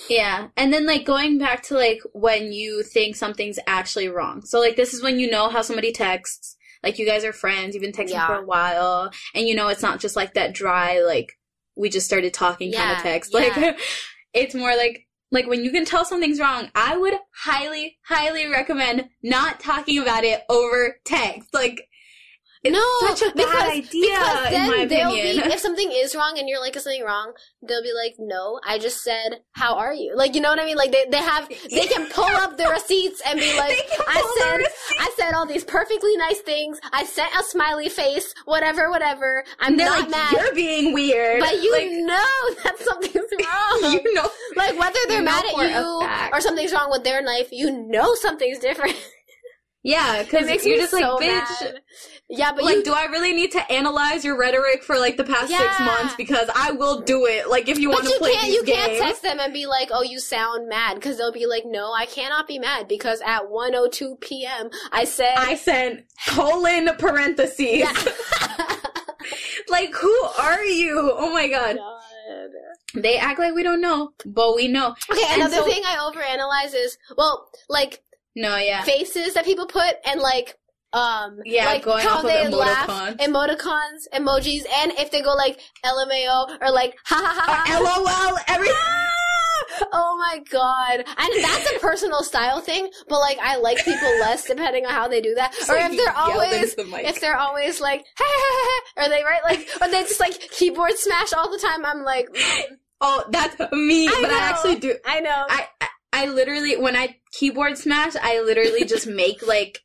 Yeah. And then like going back to like when you think something's actually wrong. So like this is when you know how somebody texts. Like you guys are friends, you've been texting Yeah. for a while, and you know it's not just like that dry like we just started talking kind of text. yeah. Like it's more like like when you can tell something's wrong, I would highly, highly recommend not talking about it over text. Like it's no, such a because, bad idea, because in then my they'll opinion. be if something is wrong and you're like, is something wrong? They'll be like, no, I just said, how are you? Like, you know what I mean? Like they they have they can pull up the receipts and be like, I said. I said all these perfectly nice things. I sent a smiley face, whatever, whatever. I'm not like, mad, you're being weird. but you like, know that something's wrong. you know like whether they're mad at you or something's wrong with their life, you know something's different. Yeah, because you're just so like, bitch. mad. Yeah, but like, you do I really need to analyze your rhetoric for like the past six months? Because I will do it. Like, if you want to you play can't these you games. can't text them and be like, "Oh, you sound mad," because they'll be like, "No, I cannot be mad because at 1:02 p.m. I said." I sent colon parentheses. Yeah. like, who are you? Oh my god. God. They act like we don't know, but we know. Okay, And another so- thing I overanalyze is well, like No, yeah. faces that people put and like um Yeah, like going how off of they laugh emoticons. emoticons emojis and if they go like LMAO or like ha ha ha ha LOL, every. Oh my god. And that's a personal style thing, but like I like people less depending on how they do that. or like if they're always into the if they're always like ha or they write like or they just like keyboard smash all the time, I'm like mm, Oh, that's me. I but I actually do. I know. I, I I literally when I keyboard smash, I literally just make like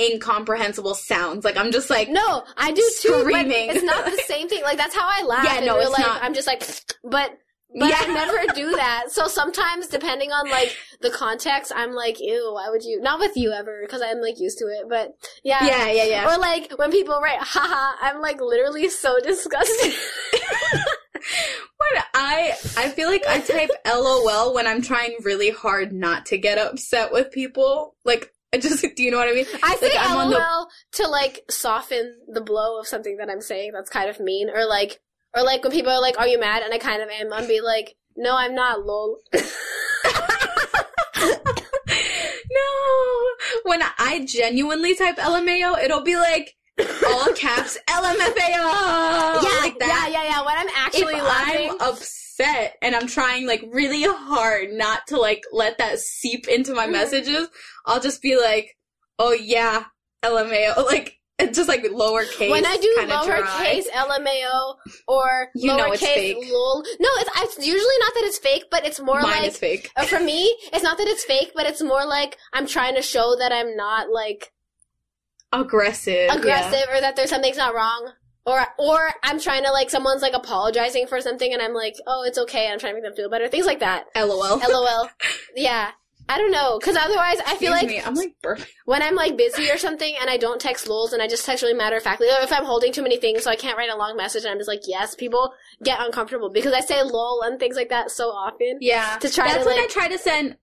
incomprehensible sounds. Like I'm just like no, I do too, Screaming. it's not the same thing. Like that's how I laugh Yeah, no, it's life. not. I'm just like but but Yeah. I never do that. So sometimes, depending on like the context, I'm like, "Ew, why would you?" Not with you ever, because I'm like used to it. But yeah, yeah, yeah, yeah. Or like when people write haha, I'm like literally so disgusted. When I I feel like I type LOL when I'm trying really hard not to get upset with people. Like I just do you know what I mean? I say Like, I'm on LOL the- to like soften the blow of something that I'm saying that's kind of mean. Or like or like when people are like, Are you mad? And I kind of am, I'll be like, No, I'm not, lol. no. When I genuinely type LMAO, it'll be like all caps LMFAO. yeah, like that. yeah, yeah, yeah. When I'm actually if laughing. I'm upset and I'm trying like really hard not to like let that seep into my Mhm. messages, I'll just be like, "Oh yeah, LMAO," like it's just like lowercase. when I do lowercase LMAO or You lowercase lol, no, it's, it's usually not that it's fake, but it's more mine like is fake. Uh, for me, it's not that it's fake, but it's more like I'm trying to show that I'm not like Aggressive. yeah. aggressive or that there's something's not wrong. Or or I'm trying to like someone's like apologizing for something and I'm like, oh, it's okay. I'm trying to make them feel better. Things like that. LOL. LOL. Yeah. I don't know, because otherwise I feel Excuse like me, I'm like burping. when I'm like busy or something and I don't text lols and I just text really matter of factly, or if I'm holding too many things so I can't write a long message and I'm just like, yes, people get uncomfortable because I say lol and things like that so often. Yeah. To try That's to, when like- I try to send.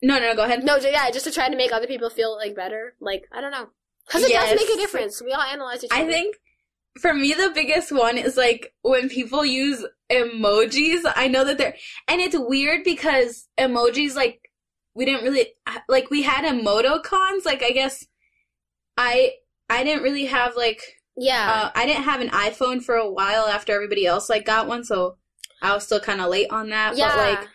No, no, no. Go ahead. No, yeah, just to try to make other people feel like better. Like I don't know, because it Yes. does make a difference. We all analyze each other. I think for me the biggest one is like when people use emojis. I know that they're and it's weird because emojis like we didn't really like we had emoticons. Like I guess I I didn't really have like Yeah. uh, I didn't have an iPhone for a while after everybody else like got one, so I was still kind of late on that. yeah. But like,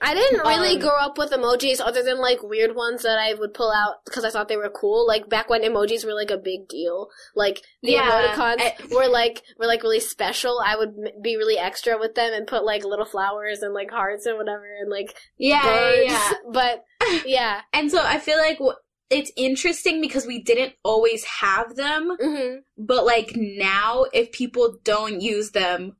I didn't really um, grow up with emojis other than like weird ones that I would pull out because I thought they were cool. Like back when emojis were like a big deal. Like the Yeah, emoticons I- were like were like really special. I would m- be really extra with them and put like little flowers and like hearts and whatever and like yeah, yeah, birds. yeah. But yeah. And so I feel like wh- it's interesting because we didn't always have them, hmm but like now, if people don't use them,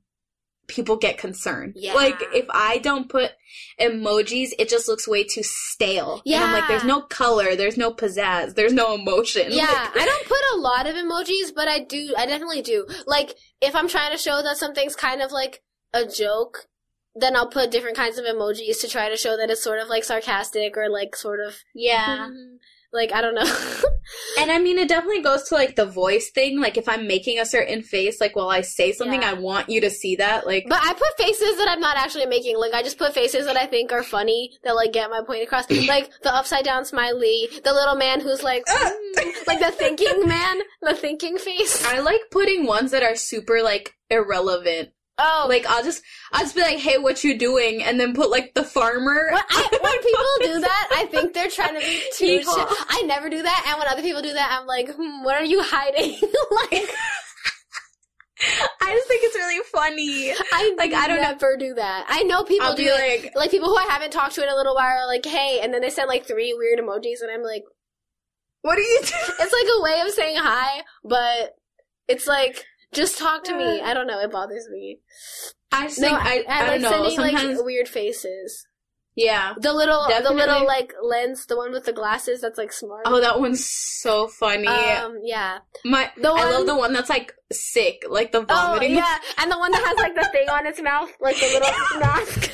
people get concerned. Yeah. Like if I don't put emojis, it just looks way too stale. And I'm like, there's no color, there's no pizzazz, there's no emotion. Yeah, Like- I don't put a lot of emojis, but I do. I definitely do. Like, if I'm trying to show that something's kind of like a joke, then I'll put different kinds of emojis to try to show that it's sort of like sarcastic or like sort of yeah. Mhm. Like I don't know. And I mean, it definitely goes to like the voice thing. Like, if I'm making a certain face, like while I say something, Yeah. I want you to see that. Like, but I put faces that I'm not actually making. Like I just put faces that I think are funny that like get my point across. like the upside down smiley, the little man who's like mm, like the thinking man, the thinking face. I like putting ones that are super like irrelevant. Oh, Like, I'll just, I'll just be like, "Hey, what you doing?" And then put like the farmer. When, I, when people do that, I think they're trying to be too. Sh- I never do that, and when other people do that, I'm like, hmm, what are you hiding? like, I just think it's really funny. I Like, I don't ever do that. I know people I'll do it. like, Like people who I haven't talked to in a little while are like, hey, and then they send like three weird emojis, and I'm like, "What are you doing?" it's like a way of saying hi, but it's like. Just talk to me. I don't know. It bothers me. I just No, think I, I, like don't know. sending Sometimes, like weird faces. yeah. The little, the little like lens, the one with the glasses. That's like smart. Oh, that one's so funny. Um, yeah. My, The I love the one that's like sick, like the Oh vomiting. yeah, and the one that has like the thing on its mouth, like the little mask.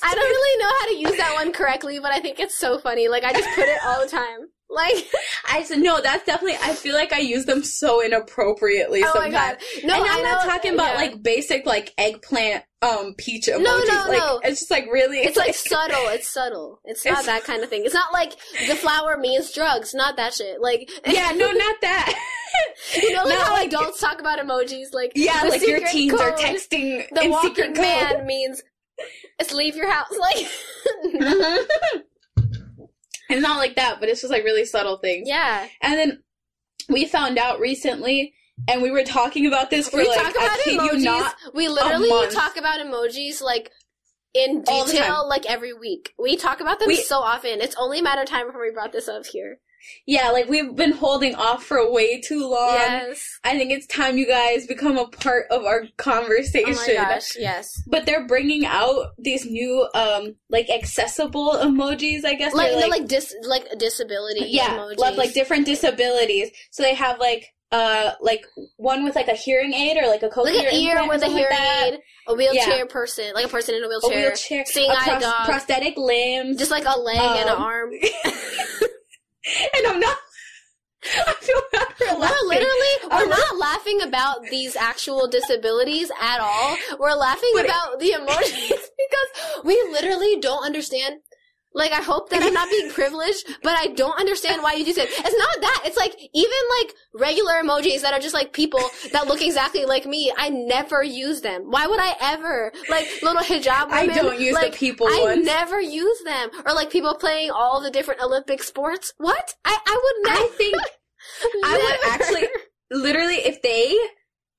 I don't really know how to use that one correctly, but I think it's so funny. Like I just put it all the time. Like I said no. That's definitely. I feel like I use them so inappropriately oh sometimes. no, and I'm not talking about yeah. like basic like eggplant um peach emojis. No, no, like no. it's just like really It's like subtle. It's subtle. It's not It's- that kind of thing. It's not like the flower means drugs. Not that shit. Like Yeah, no, not that. you know, like Not how like- adults talk about emojis. Like Yeah, like your teens are texting The in walking secret code. man means it's leave your house. Like it's not like that, but it's just like really subtle things. yeah. And then we found out recently, and we were talking about this for we like talk about emojis. you not. we literally talk about emojis like in detail, like every week. We talk about them We- so often. It's only a matter of time before we brought this up here. Yeah, like we've been holding off for way too long. yes. I think it's time you guys become a part of our conversation. Oh my gosh. Yes. But they're bringing out these new, um, like accessible emojis. I guess Like like, like dis like disability yeah, emojis. love like different disabilities. So they have like uh like one with like a hearing aid or like a like cochlear an ear with a hearing like aid, a wheelchair Yeah. person, like a person in a a wheelchair, wheelchair, seeing a eye pros- dog, prosthetic limbs. just like a leg and an Um, arm. and I'm not. I feel bad for We're laughing. literally we're I'm not laughing about these actual disabilities at all. We're laughing But it- about the emojis because we literally don't understand. Like I hope that I'm not being privileged, but I don't understand why you do that. It's not that. It's like even like regular emojis that are just like people that look exactly like me. I never use them. Why would I ever? Like little hijab women. I don't use the like, people I ones. never use them. Or like people playing all the different Olympic sports. What? I I would never. I think I would actually, literally, if they,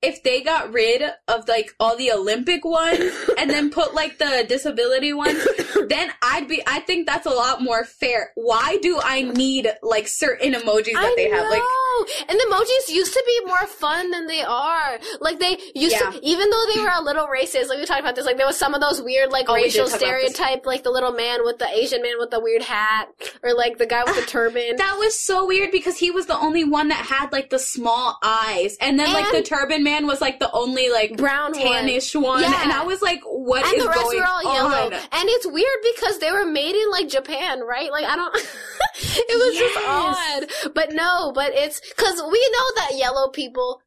if they got rid of like all the Olympic ones and then put like the disability ones, then I'd be. I think that's a lot more fair. Why do I need like certain emojis that I they have? Like, know. and the emojis used to be more fun than they are. Like they used Yeah. to, even though they were a little racist. Like we talked about this. Like there was some of those weird, like Oh, racial stereotype, like the little man with the Asian man with the weird hat, or like the guy with the turban. that was so weird because he was the only one that had like the small eyes, and then like the turban man was like the only like Brown one. tannish one, Yeah. and I was like, what is And the rest going were all yellow. on? And it's weird because they were made in like Japan, right? Like I don't it was Yes. just odd. But no, but it's cuz we know that yellow people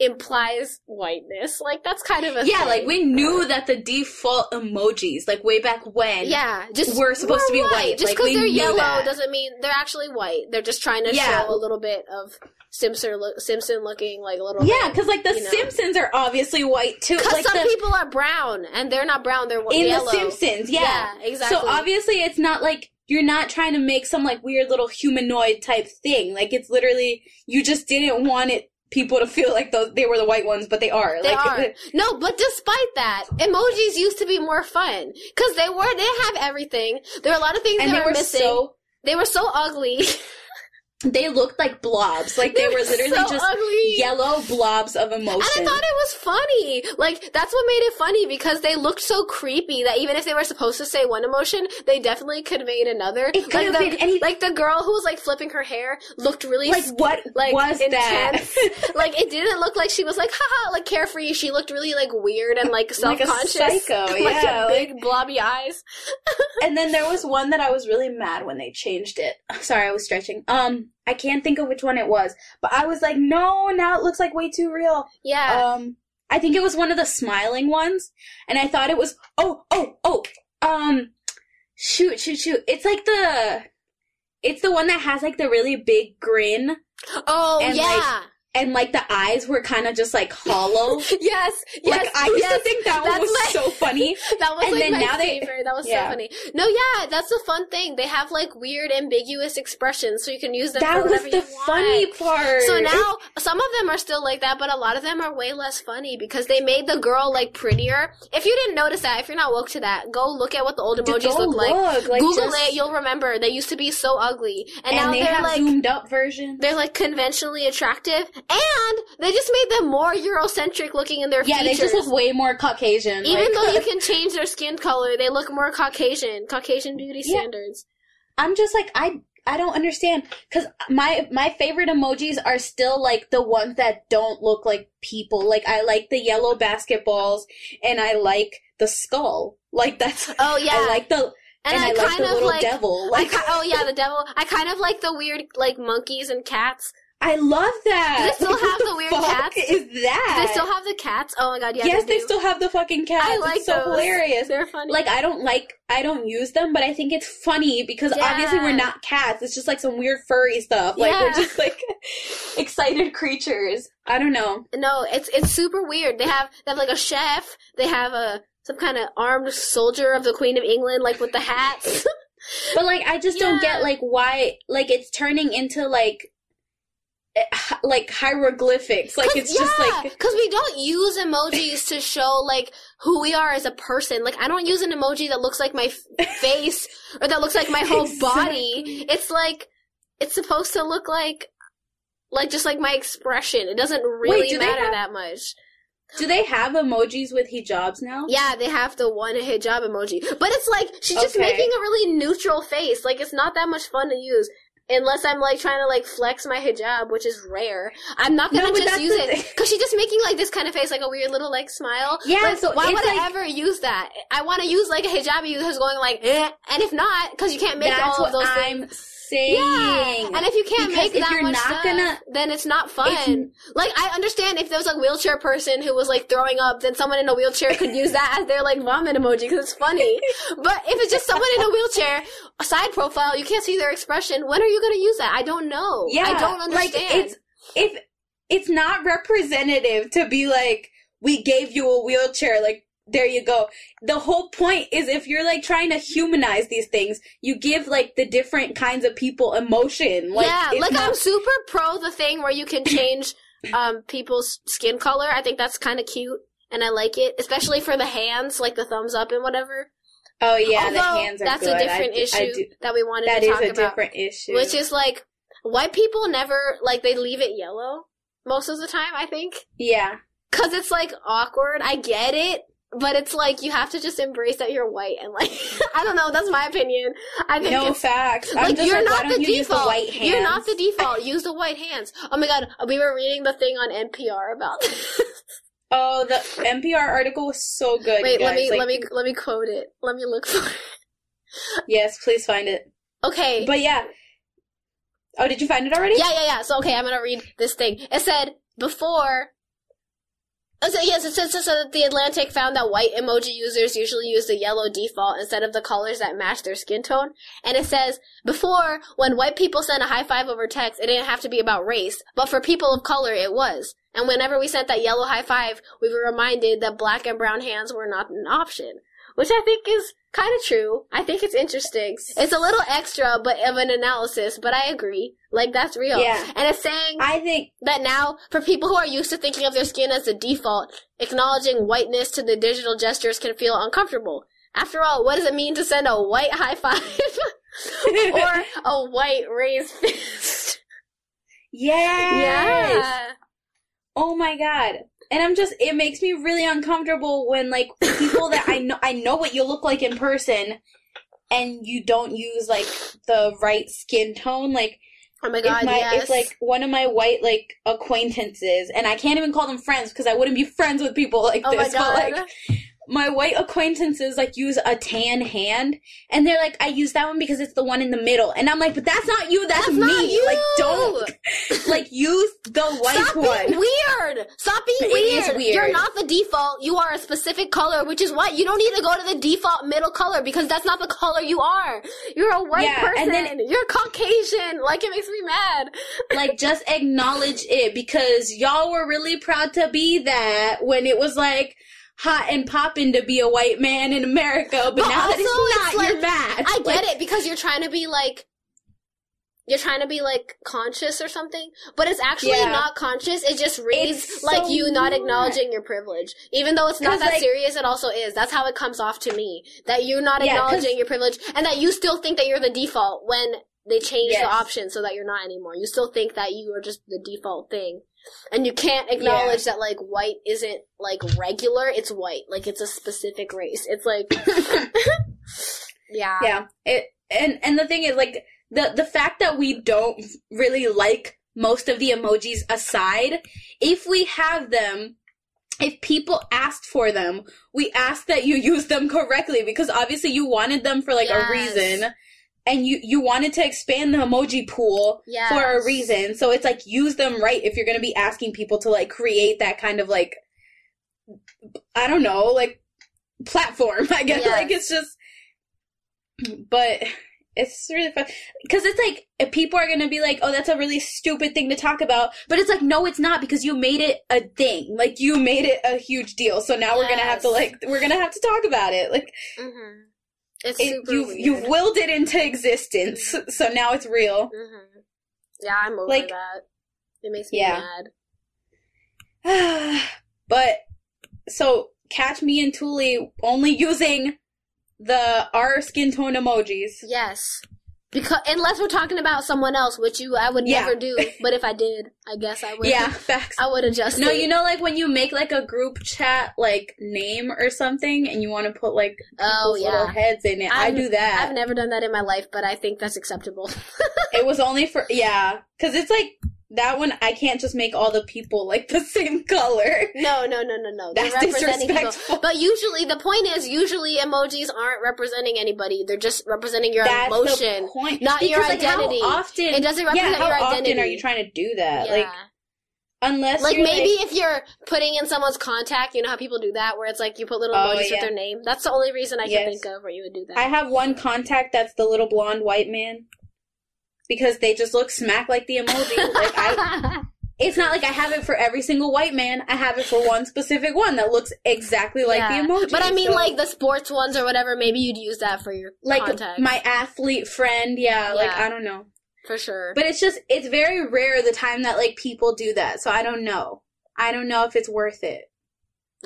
implies whiteness. Like that's kind of a Yeah, thing. like we knew that the default emojis, like way back when, yeah, just we're supposed to be white. Just Like, because we they're yellow that. doesn't mean they're actually white. They're just trying to Yeah. show a little bit of Simpson Simpson looking like a little. Yeah, because like the you know. Simpsons are obviously white too. Because Like some the, people are brown and they're not brown. They're white. in yellow. the Simpsons, yeah. Yeah, exactly. So obviously, it's not like you're not trying to make some like weird little humanoid type thing. Like it's literally you just didn't want it people to feel like those they were the white ones, but they are. They like, are. No, but despite that, emojis used to be more fun because they were. They have everything. There were a lot of things that they were were missing. so they were so ugly. they looked like blobs. Like they, were literally so just ugly. yellow blobs of emotion. And I thought it was funny. Like, that's what made it funny because they looked so creepy that even if they were supposed to say one emotion, they definitely made another. It could like, have the, been any- like the girl who was like flipping her hair looked really like sp- what like was that? intense. like it didn't look like she was like haha like carefree. She looked really like weird and like self Like a conscious. psycho, like yeah, a big blobby eyes. and then there was one that I was really mad when they changed it. Sorry, I was stretching. Um, I can't think of which one it was, but I was like, no, now it looks like way too real. Yeah. Um, I think it was one of the smiling ones, and I thought it was. Oh, oh, oh. Um, shoot, shoot, shoot. It's like the. It's the one that has like the really big grin, oh and, yeah. And like the eyes were kind of just like hollow. yes. Yes. like I used yes. to think that one was so funny. That was And like my now they- favorite. That was yeah. so funny. No, yeah, that's the fun thing. They have like weird, ambiguous expressions, so you can use them. That for was the you want. funny part. So now some of them are still like that, but a lot of them are way less funny because they made the girl like prettier. If you didn't notice that, if you're not woke to that, go look at what the old emojis go look like. like, Google just- it, you'll remember. They used to be so ugly, and, and, now they they're have like zoomed up versions. they're like conventionally attractive, and they just made them more Eurocentric looking in their Yeah, features. they just look way more Caucasian. Even like- though you can change their skin color, they look more Caucasian. Caucasian beauty Yeah. standards. I'm just like I I don't understand because my my favorite emojis are still like the ones that don't look like people. Like I like the yellow basketballs and I like the skull. Like that's Oh yeah, I like the and, and, I, I, like the of little like. devil. Like ki- oh yeah, the devil. I kind of like the weird like monkeys and cats. I love that. Do they still have the weird fuck cats? Is that? Do they still have the cats? Oh my god, yeah. yes, they, they still have the fucking cats. I like it's so those. hilarious. They're funny. Like I don't like I don't use them, but I think it's funny because Yeah. obviously we're not cats. It's just like some weird furry stuff. Like Yeah. we're just like excited creatures. I don't know. no, it's it's super weird. They have they have like a chef. They have a some kind of armed soldier of the Queen of England, like with the hats. But like I just don't get like why like it's turning into like like hieroglyphics. Like it's just like because we don't use emojis to show like who we are as a person. Like I don't use an emoji that looks like my face or that looks like my whole body. It's like it's supposed to look like like just like my expression. It doesn't really do matter have- that much. do they have emojis with hijabs now? Yeah, they have the one hijab emoji, but it's like she's just Okay. making a really neutral face. Like it's not that much fun to use. Unless I'm like trying to like flex my hijab, which is rare, I'm not gonna No, just use it because she's just making like this kind of face, like a weird little like smile. Yeah, Like, so why would I ever use that? I want to use like a hijabi who's going like, eh. and if not, because you can't make all of those I'm things. Saying. Yeah, and if you can't Because make that you're much not stuff, gonna- then it's not fun. If- like I understand if there was a wheelchair person who was like throwing up, then someone in a wheelchair could use that as their like vomit emoji because it's funny. but if it's just someone in a wheelchair, a side profile, you can't see their expression. When are you going to use that? I don't know. Yeah, I don't like, understand. it's- if it's not representative to be like we gave you a wheelchair like there you go the whole point is if you're like trying to humanize these things you give like the different kinds of people emotion like yeah, like not- I'm super pro the thing where you can change um people's skin color. I think that's kind of cute. And I like it, especially for the hands, like the thumbs up and whatever. oh yeah the hands are that's good. a different do- issue do, that we wanted that to is talk a different issue which is like white people never like they leave it yellow most of the time. I think yeah because it's like awkward. I get it. But it's like you have to just embrace that you're white and like I don't know. That's my opinion. I think no facts I'm like just you're like, not the you the default. hands? You're not the default. Use the white hands. Oh my god, we were reading the thing on NPR about. this. oh the npr article was so good Wait, let me like, let me let me quote it. Let me look for it. yes please find it Okay. but yeah oh did you find it already yeah, yeah, yeah. So okay, I'm gonna read this thing. It said before so yes, it says so that the Atlantic found that white emoji users usually use the yellow default instead of the colors that match their skin tone. And it says before, when white people sent a high five over text, it didn't have to be about race, but for people of color, it was. And whenever we sent that yellow high five, we were reminded that black and brown hands were not an option, which I think is kind of true. I think it's interesting. It's a little extra, but of an analysis. But I agree. Like that's real. Yeah. And it's saying I think that now, for people who are used to thinking of their skin as the default, acknowledging whiteness to the digital gestures can feel uncomfortable. After all, what does it mean to send a white high five or a white raised fist? yes. Yeah. Oh my god. And I'm just it makes me really uncomfortable when like people that I know I know what you look like in person and you don't use like the right skin tone like Oh my god, if my yes. if like one of my white like acquaintances and I can't even call them friends because I wouldn't be friends with people like oh my this god. but like my white acquaintances like use a tan hand and they're like I use that one because it's the one in the middle and I'm like but that's not you that's, That's me you. like don't like use the white Stop one being weird. Stop being It is weird. weird. You're not the default. You are a specific color, which is why you don't need to go to the default middle color because that's not the color you are. You're a white Yeah, person. and then- You're Caucasian. Like it makes me mad. like just acknowledge it because y'all were really proud to be that when it was like hot and popping to be a white man in America, but, But now that also, it's it's not, you're mad. I get Like, it because you're trying to be like you're trying to be like conscious or something, but it's actually Yeah. not conscious. It just reads It's like so you not acknowledging your privilege, even though it's not that like- serious. It also is. That's how it comes off to me that you're not Yeah, acknowledging your privilege, and that you still think that you're the default when they change Yes. the option so that you're not anymore. You still think that you are just the default thing. And you can't acknowledge that like white isn't like regular, it's white. Like it's a specific race. It's like Yeah. yeah, it and and the thing is like the the fact that we don't really like most of the emojis aside, if we have them if people asked for them, we ask that you use them correctly because obviously you wanted them for like Yes. a reason and you you wanted to expand the emoji pool for a reason. So it's like use them right if you're going to be asking people to like create that kind of like I don't know, like platform. I guess Yes. like it's just but it's really fun because it's like if people are gonna be like, "Oh, that's a really stupid thing to talk about," but it's like, no, it's not because you made it a thing. Like you made it a huge deal. So now we're gonna have to like we're gonna have to talk about it. Like hmm It's it, super you weird. you willed it into existence. So now it's real. hmm Yeah, I'm over Like- that. It makes me Yeah. mad. but so catch me and Tuli only using the our skin tone emojis. Yes. Because unless we're talking about someone else, which you I would Yeah. never do. But if I did, I guess I would. Yeah, facts. I would adjust. No, it. you know, like when you make like a group chat like name or something, and you want to put like Oh people's little yeah. heads in it. i I've- do that. I've never done that in my life, but I think that's acceptable. it was only for yeah, because it's like that one. I can't just make all the people like the same color. no, no, no, no, no. That's representing people. disrespectful. But usually, the point is, usually emojis aren't representing anybody. They're just representing your That's emotion. the point. not your Because, like, how identity. often? It doesn't yeah, represent how your often identity. are you trying to do that? Yeah. Like unless like maybe if you're putting in someone's contact, you know how people do that, where it's like you put little Oh, emojis with their name. That's the only reason I can think of where you would do that. I have one contact that's the little blonde white man. Because they just look smack like the emoji. like I it's not like I have it for every single white man. I have it for one specific one that looks exactly like Yeah. the emoji. But I mean, So, like the sports ones or whatever. Maybe you'd use that for your like contact my athlete friend, yeah, like I don't know. For sure. But it's just it's very rare the time that like people do that. So I don't know. I don't know if it's worth it.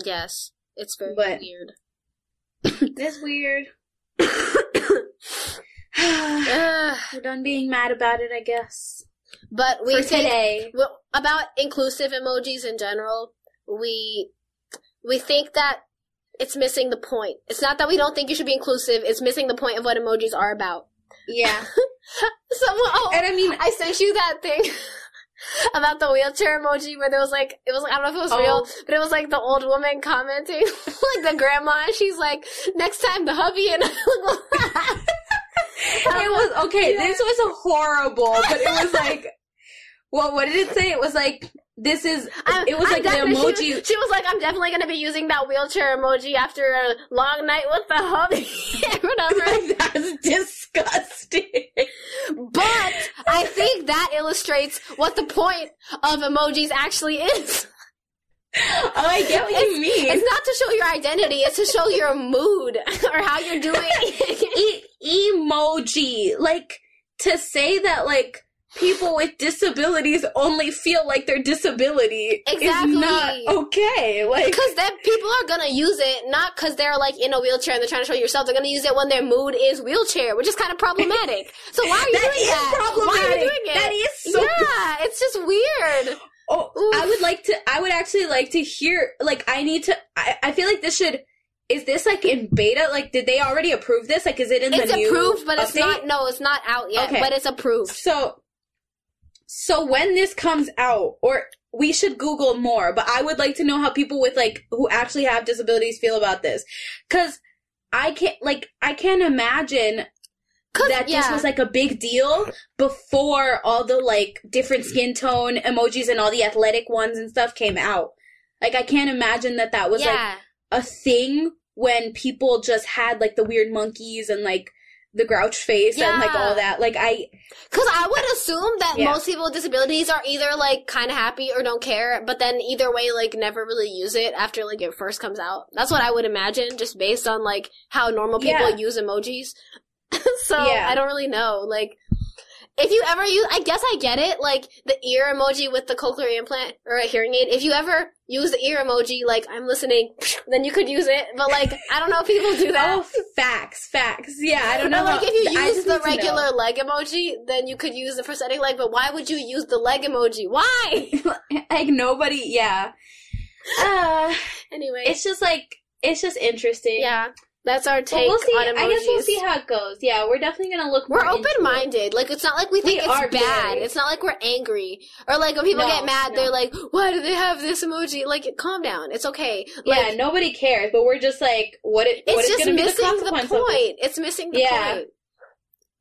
yes, it's very But- weird. It's weird. We're done being mad about it, I guess. but we For think today. well, about inclusive emojis in general. We we think that it's missing the point. It's not that we don't think you should be inclusive. It's missing the point of what emojis are about. Yeah. Someone, oh, And I mean I sent you that thing about the wheelchair emoji where there was like it was like I don't know if it was real, Oh. but it was like the old woman commenting like the grandma and she's like, Next time the hubby and it was okay. Yeah. This was horrible, but it was like, well, what did it say? It was like this is I'm- it was I'm like the emoji. She, she was like, I'm definitely gonna be using that wheelchair emoji after a long night with the hubby, whatever. That's disgusting. But I think that illustrates what the point of emojis actually is. Oh, I get what you mean. It's not to show your identity; it's to show your mood or how you're doing. e- emoji. Like to say that like people with disabilities only feel like their disability Exactly. is not okay. Like Because then people are gonna use it not because they're like in a wheelchair and they're trying to show yourself. They're gonna use it when their mood is wheelchair, which is kind of problematic. So why are you That doing is that? Why are you doing it? That is so yeah. It's just weird. Oh, Oof. I would like to. I would actually like to hear. Like, I need to. I, I feel like this should. Is this like in beta? Like, did they already approve this? Like, is it in It's the new approved, but it's update? not. No, it's not out yet. Okay. But it's approved. So, so when this comes out, or we should Google more. But I would like to know how people with like who actually have disabilities feel about this, because I can't. Like, I can't imagine that this was like a big deal before all the like different skin tone emojis and all the athletic ones and stuff came out. Like I can't imagine that that was like a thing when people just had like the weird monkeys and like the grouch face and like all that. Like I Because I would assume that Yeah. most people with disabilities are either like kind of happy or don't care, but then either way, like never really use it after like it first comes out. That's what I would imagine, just based on like how normal people Yeah. use emojis. so Yeah. I don't really know. Like, if you ever use, I guess I get it. Like the ear emoji with the cochlear implant or a hearing aid. If you ever use the ear emoji, like I'm listening, then you could use it. But like, I don't know if people do that. oh facts facts yeah I don't know Or like if you I use the need to know. regular leg emoji, then you could use the prosthetic leg. But why would you use the leg emoji? Why? like nobody yeah. Uh, anyway, it's just like it's just interesting. yeah, that's our take we'll see. on emojis. I guess we'll see how it goes. Yeah, we're definitely gonna look. we're more into it. open minded. Like it's not like we think We it's bad. It's not like we're angry or like when people No, get mad, no. they're like, "Why do they have this emoji?" Like, calm down. It's okay. Like, yeah, nobody cares, but we're just like, what? It, it's is just going to be the missing the, this? point. It's missing the Yeah. point.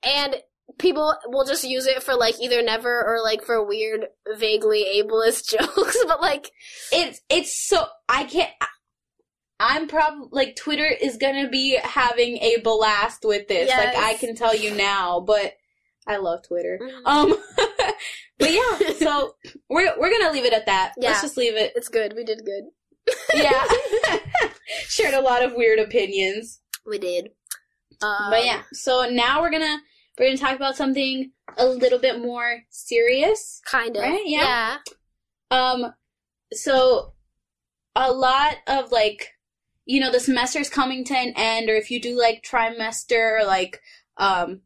And people will just use it for like either never or like for weird, vaguely ableist jokes. but like, It's it's so I can't. I- I'm probably like Twitter is gonna be having a blast with this. Like I can tell you now, but I love Twitter. Mhm. Um, but yeah, so we're we're gonna leave it at that. Yeah. Let's just leave it. it's good. We did good. Yeah, shared a lot of weird opinions. We did. Um, but yeah, so now we're gonna we're gonna talk about something a little bit more serious. kind of. Right? Yeah. yeah. Um, so a lot of like, you know, the semester's coming to an end, or if you do like trimester, or like, um,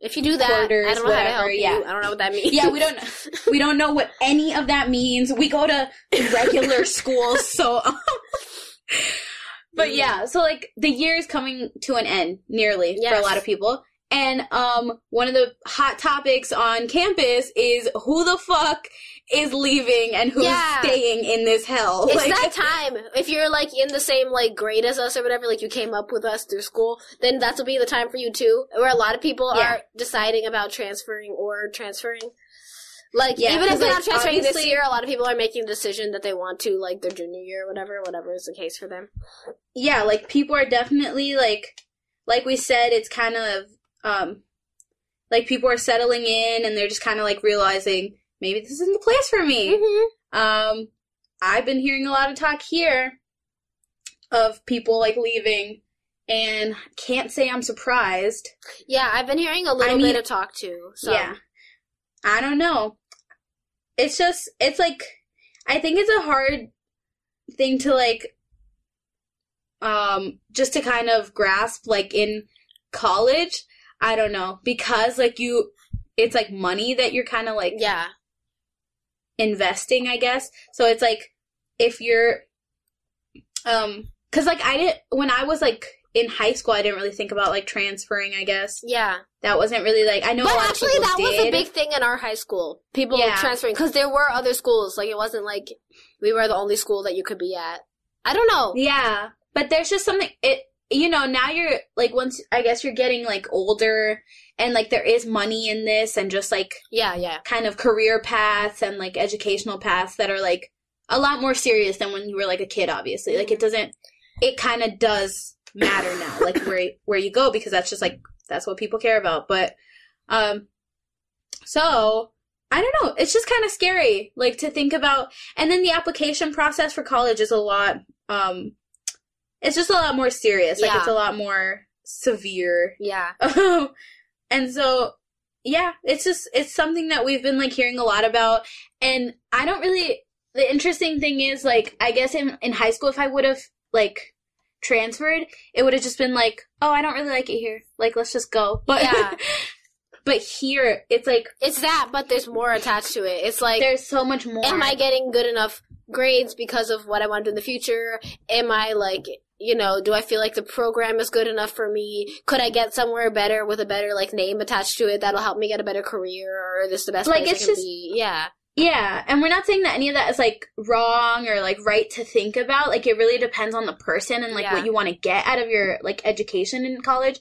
If you do that, I Quarters, don't know how to whatever, help yeah. you. I don't know what that means. yeah, we don't we don't know what any of that means. We go to regular schools, so. but yeah, so like the year is coming to an end nearly for a lot of people. And um one of the hot topics on campus is who the fuck is leaving and who's Yeah. staying in this hell. It's Like- that time. If you're like in the same like grade as us or whatever, like you came up with us through school, then that will be the time for you too. Where a lot of people Yeah. are deciding about transferring or transferring. Like Yeah, even if they're like, not transferring this year, a lot of people are making the decision that they want to like their junior year or whatever, whatever is the case for them. yeah, like people are definitely like like we said, it's kind of um like people are settling in and they're just kind of like realizing maybe this isn't the place for me. Mm-hmm. Um I've been hearing a lot of talk here of people like leaving and can't say I'm surprised. Yeah, I've been hearing a little I mean- bit of talk too. So Yeah. I don't know. It's just it's like I think it's a hard thing to like um just to kind of grasp like in college. I don't know because like you it's like money that you're kind of like yeah, investing, I guess. So it's like if you're um cuz like I didn't when I was like in high school I didn't really think about like transferring, I guess. yeah. That wasn't really like I know But actually, that people was a big thing in our high school. People Yeah. transferring because there were other schools. Like it wasn't like we were the only school that you could be at. I don't know. Yeah, but there's just something it you know now you're like once I guess you're getting like older and like there is money in this and just like Yeah, yeah. kind of career paths and like educational paths that are like a lot more serious than when you were like a kid obviously like it doesn't it kind of does matter now like where where you go because that's just like that's what people care about but um so i don't know it's just kind of scary like to think about and then the application process for college is a lot um it's just a lot more serious like Yeah. it's a lot more severe Yeah. and so, yeah, it's just, it's something that we've been like hearing a lot about. And I don't really, the interesting thing is like, I guess in, in high school, if I would have like transferred, it would have just been like, oh, I don't really like it here. Like, let's just go. But, Yeah. but here, it's like, It's that, but there's more attached to it. It's like, there's so much more. am I getting good enough grades because of what I want to do in the future? Am I like, you know, do I feel like the program is good enough for me? Could I get somewhere better with a better like name attached to it that'll help me get a better career? Or is this the best Like, it's just- be? Yeah, Yeah, and we're not saying that any of that is like wrong or like right to think about. Like it really depends on the person and like Yeah. what you want to get out of your like education in college.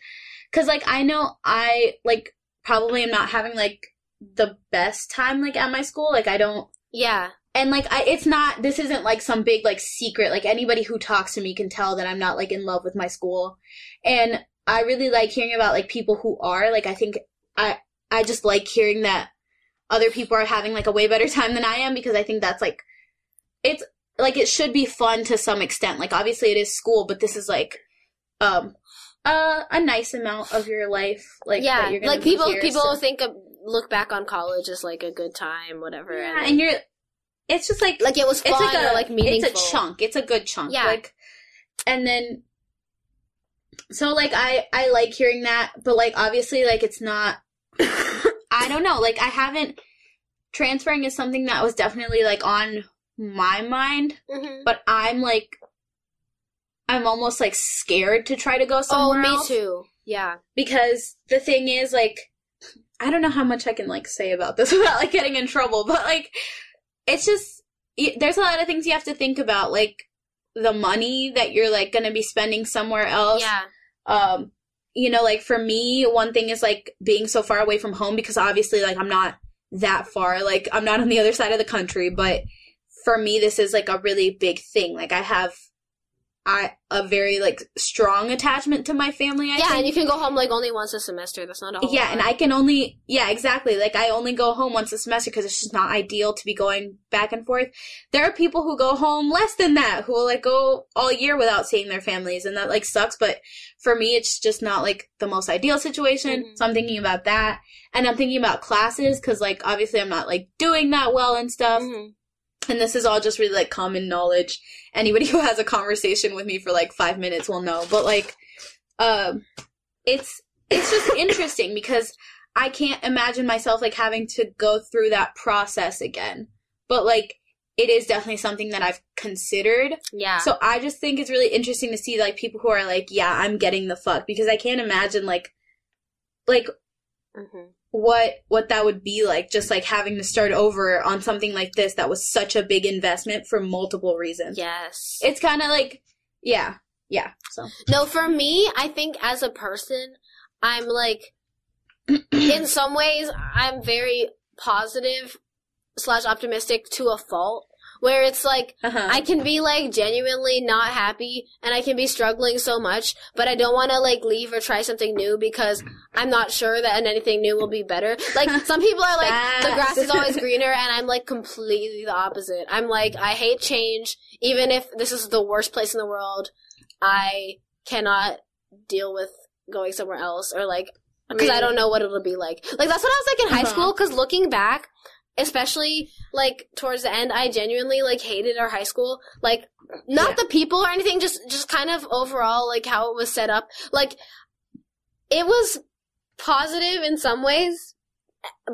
Cuz like I know I like probably am not having like the best time like at my school. Like I don't yeah, and like I it's not this isn't like some big like secret. Like anybody who talks to me can tell that I'm not like in love with my school. And I really like hearing about like people who are. Like I think I I just like hearing that other people are having like a way better time than I am because I think that's like it's like it should be fun to some extent. Like obviously it is school, but this is like um uh, a nice amount of your life like yeah. that you're gonna Like people, here, people so- think of, look back on college as like a good time, whatever. yeah, and, and you're it's just like like it was fun it's like a or like meaningful. It's a chunk. It's a good chunk. Yeah. Like, and then, so like I I like hearing that, but like obviously like it's not. I don't know. Like I haven't transferring is something that was definitely like on my mind, Mhm. but I'm like. I'm almost like scared to try to go somewhere. Oh, me else too. Yeah. because the thing is like I don't know how much I can like say about this without like getting in trouble, but like it's just there's a lot of things you have to think about like the money that you're like going to be spending somewhere else. Yeah. Um you know like for me one thing is like being so far away from home because obviously like I'm not that far like I'm not on the other side of the country, but for me this is like a really big thing. Like I have I a very like strong attachment to my family. I yeah, think. and you can go home like only once a semester. That's not a Yeah, lot. and I can only yeah, exactly. Like I only go home once a semester because it's just not ideal to be going back and forth. There are people who go home less than that who will like go all year without seeing their families and that like sucks, but for me it's just not like the most ideal situation. Mhm. So I'm thinking about that. And I'm thinking about classes cuz like obviously I'm not like doing that well and stuff. Mhm. And this is all just really like common knowledge. Anybody who has a conversation with me for like five minutes will know. But like, um, it's it's just interesting because I can't imagine myself like having to go through that process again. But like, it is definitely something that I've considered. Yeah. So I just think it's really interesting to see like people who are like, yeah, I'm getting the fuck because I can't imagine like, like Mhm. What what that would be like just like having to start over on something like this that was such a big investment for multiple reasons Yes. it's kind of like yeah yeah so No, for me, I think as a person, I'm like, in some ways, I'm very positive slash optimistic to a fault. Where it's like, uh-huh. I can be like genuinely not happy and I can be struggling so much, but I don't want to like leave or try something new because I'm not sure that anything new will be better. Like some people are like, the grass is always greener and I'm like completely the opposite. I'm like, I hate change. Even if this is the worst place in the world, I cannot deal with going somewhere else or like, because I don't know what it'll be like. Like that's what I was like in high Uh-huh. school. Because looking back, especially like towards the end, I genuinely like hated our high school. Like not Yeah. the people or anything, just just kind of overall like how it was set up. Like it was positive in some ways.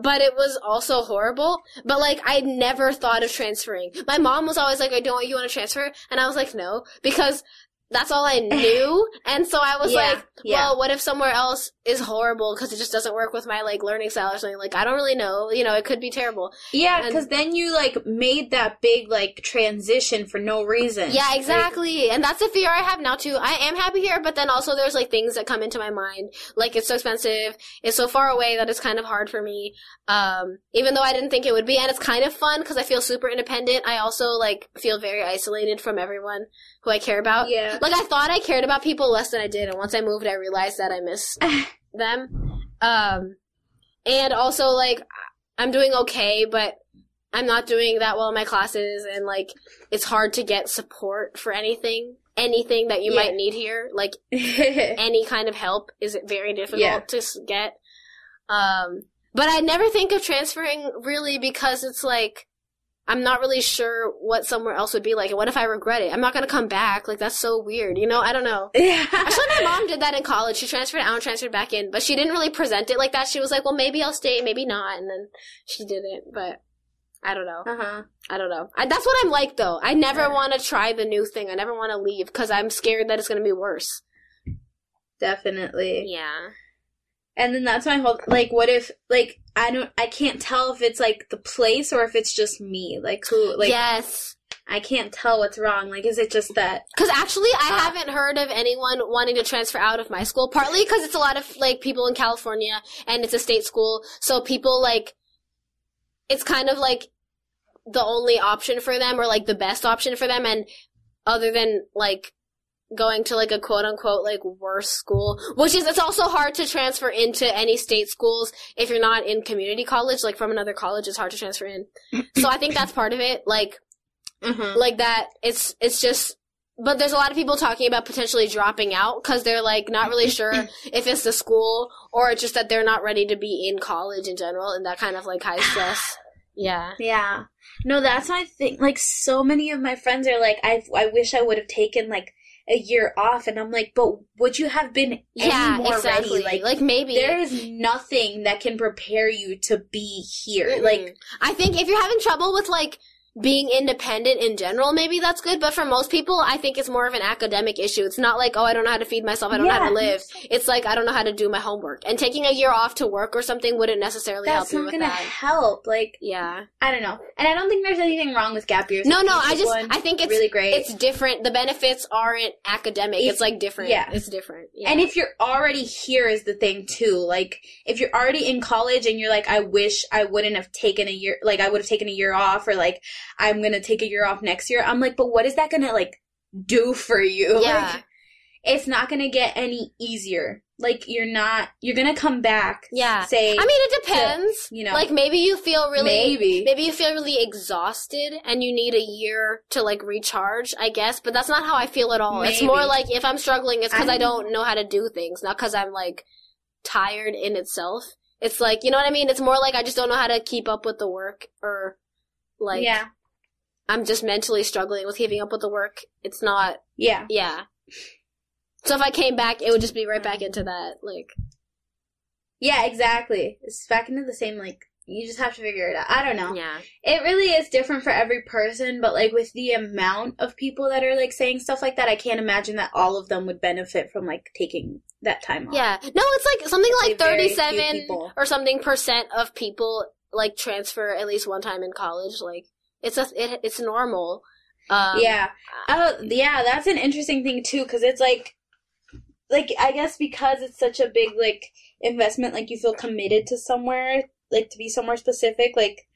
But it was also horrible. But like, I never thought of transferring. My mom was always like, "I don't. You want to transfer?" And I was like, "No," because that's all I knew. And so I was Yeah, like, yeah. well, what if somewhere else is horrible because it just doesn't work with my like learning style or something? Like, I don't really know. You know, it could be terrible. Yeah, because then you like made that big like transition for no reason. Yeah, Like, exactly. and that's the fear I have now too. I am happy here, but then also there's like things that come into my mind. Like it's so expensive, it's so far away that it's kind of hard for me. Um, even though I didn't think it would be, and it's kind of fun because I feel super independent. I also like feel very isolated from everyone who I care about. yeah. Like I thought I cared about people less than I did, and once I moved, I realized that I miss them. Um, and also like I'm doing okay, but I'm not doing that well in my classes, and like it's hard to get support for anything, anything that you Yeah. might need here. Like any kind of help is it very difficult Yeah. to get. Um, but I never think of transferring really because it's like I'm not really sure what somewhere else would be like. What if I regret it? I'm not gonna come back. Like that's so weird. You know? I don't know. yeah. Actually, my mom did that in college. She transferred out and transferred back in, but she didn't really present it like that. She was like, "Well, maybe I'll stay, maybe not," and then she didn't. But I don't know. Uh-huh. I don't know. I, that's what I'm like, though. I never want to try the new thing. I never want to leave because I'm scared that it's gonna be worse. Definitely. Yeah. And then that's my whole like what if like I don't I can't tell if it's like the place or if it's just me. Like who like yes. I can't tell what's wrong. Like is it just that Because actually, I Uh, haven't heard of anyone wanting to transfer out of my school. Partly because it's a lot of like people in California, and it's a state school, so people like it's kind of like the only option for them, or like the best option for them, and other than like going to like a quote unquote like worse school, which is it's also hard to transfer into any state schools if you're not in community college, like from another college, it's hard to transfer in. so I think that's part of it. Like uh-huh. like that it's it's just but there's a lot of people talking about potentially dropping out because they're like not really sure if it's the school or it's just that they're not ready to be in college in general and that kind of like high stress yeah Yeah. No, that's my thing. Like so many of my friends are like I I wish I would have taken like a year off and I'm like, "But would you have been any yeah more exactly ready?" Like like maybe there is nothing that can prepare you to be here. Like Mm-mm. i think if you're having trouble with like being independent in general, maybe that's good. But for most people, I think it's more of an academic issue. It's not like, oh, I don't know how to feed myself. I don't know how to live. It's like, I don't know how to do my homework. And taking a year off to work or something wouldn't necessarily that's help you not with gonna that. help. Like Yeah. I don't know. And I don't think there's anything wrong with gap years. No, no, I just, I think it's, really great. it's different. The benefits aren't academic. If- it's like different. yeah. It's different. Yeah. And if you're already here is the thing too. Like if you're already in college and you're like, I wish I wouldn't have taken a year like I would have taken a year off or like I'm gonna take a year off next year, I'm like, but what is that gonna like do for you? yeah. Like it's not gonna get any easier. Like you're not you're gonna come back. Yeah. Say I mean, it depends. you know. like maybe you feel really, maybe. maybe you feel really exhausted and you need a year to like recharge, I guess. But that's not how I feel at all. It's more like if I'm struggling, it's because I I don't know how to do things, not because I'm like tired in itself. It's like, you know what I mean? It's more like I just don't know how to keep up with the work or like yeah. I'm just mentally struggling with keeping up with the work. It's not, Yeah. yeah. So if I came back, it would just be right back into that, like, Yeah, exactly. It's back into the same like you just have to figure it out. I don't know. yeah. It really is different for every person, but like with the amount of people that are like saying stuff like that, I can't imagine that all of them would benefit from like taking that time off. Yeah. No, it's like something like 37 or something percent of people like transfer at least one time in college. Like it's a it, it's normal. Um, yeah. Oh, yeah, that's an interesting thing too cuz it's like like I guess because it's such a big like investment like you feel committed to somewhere, like to be somewhere specific, like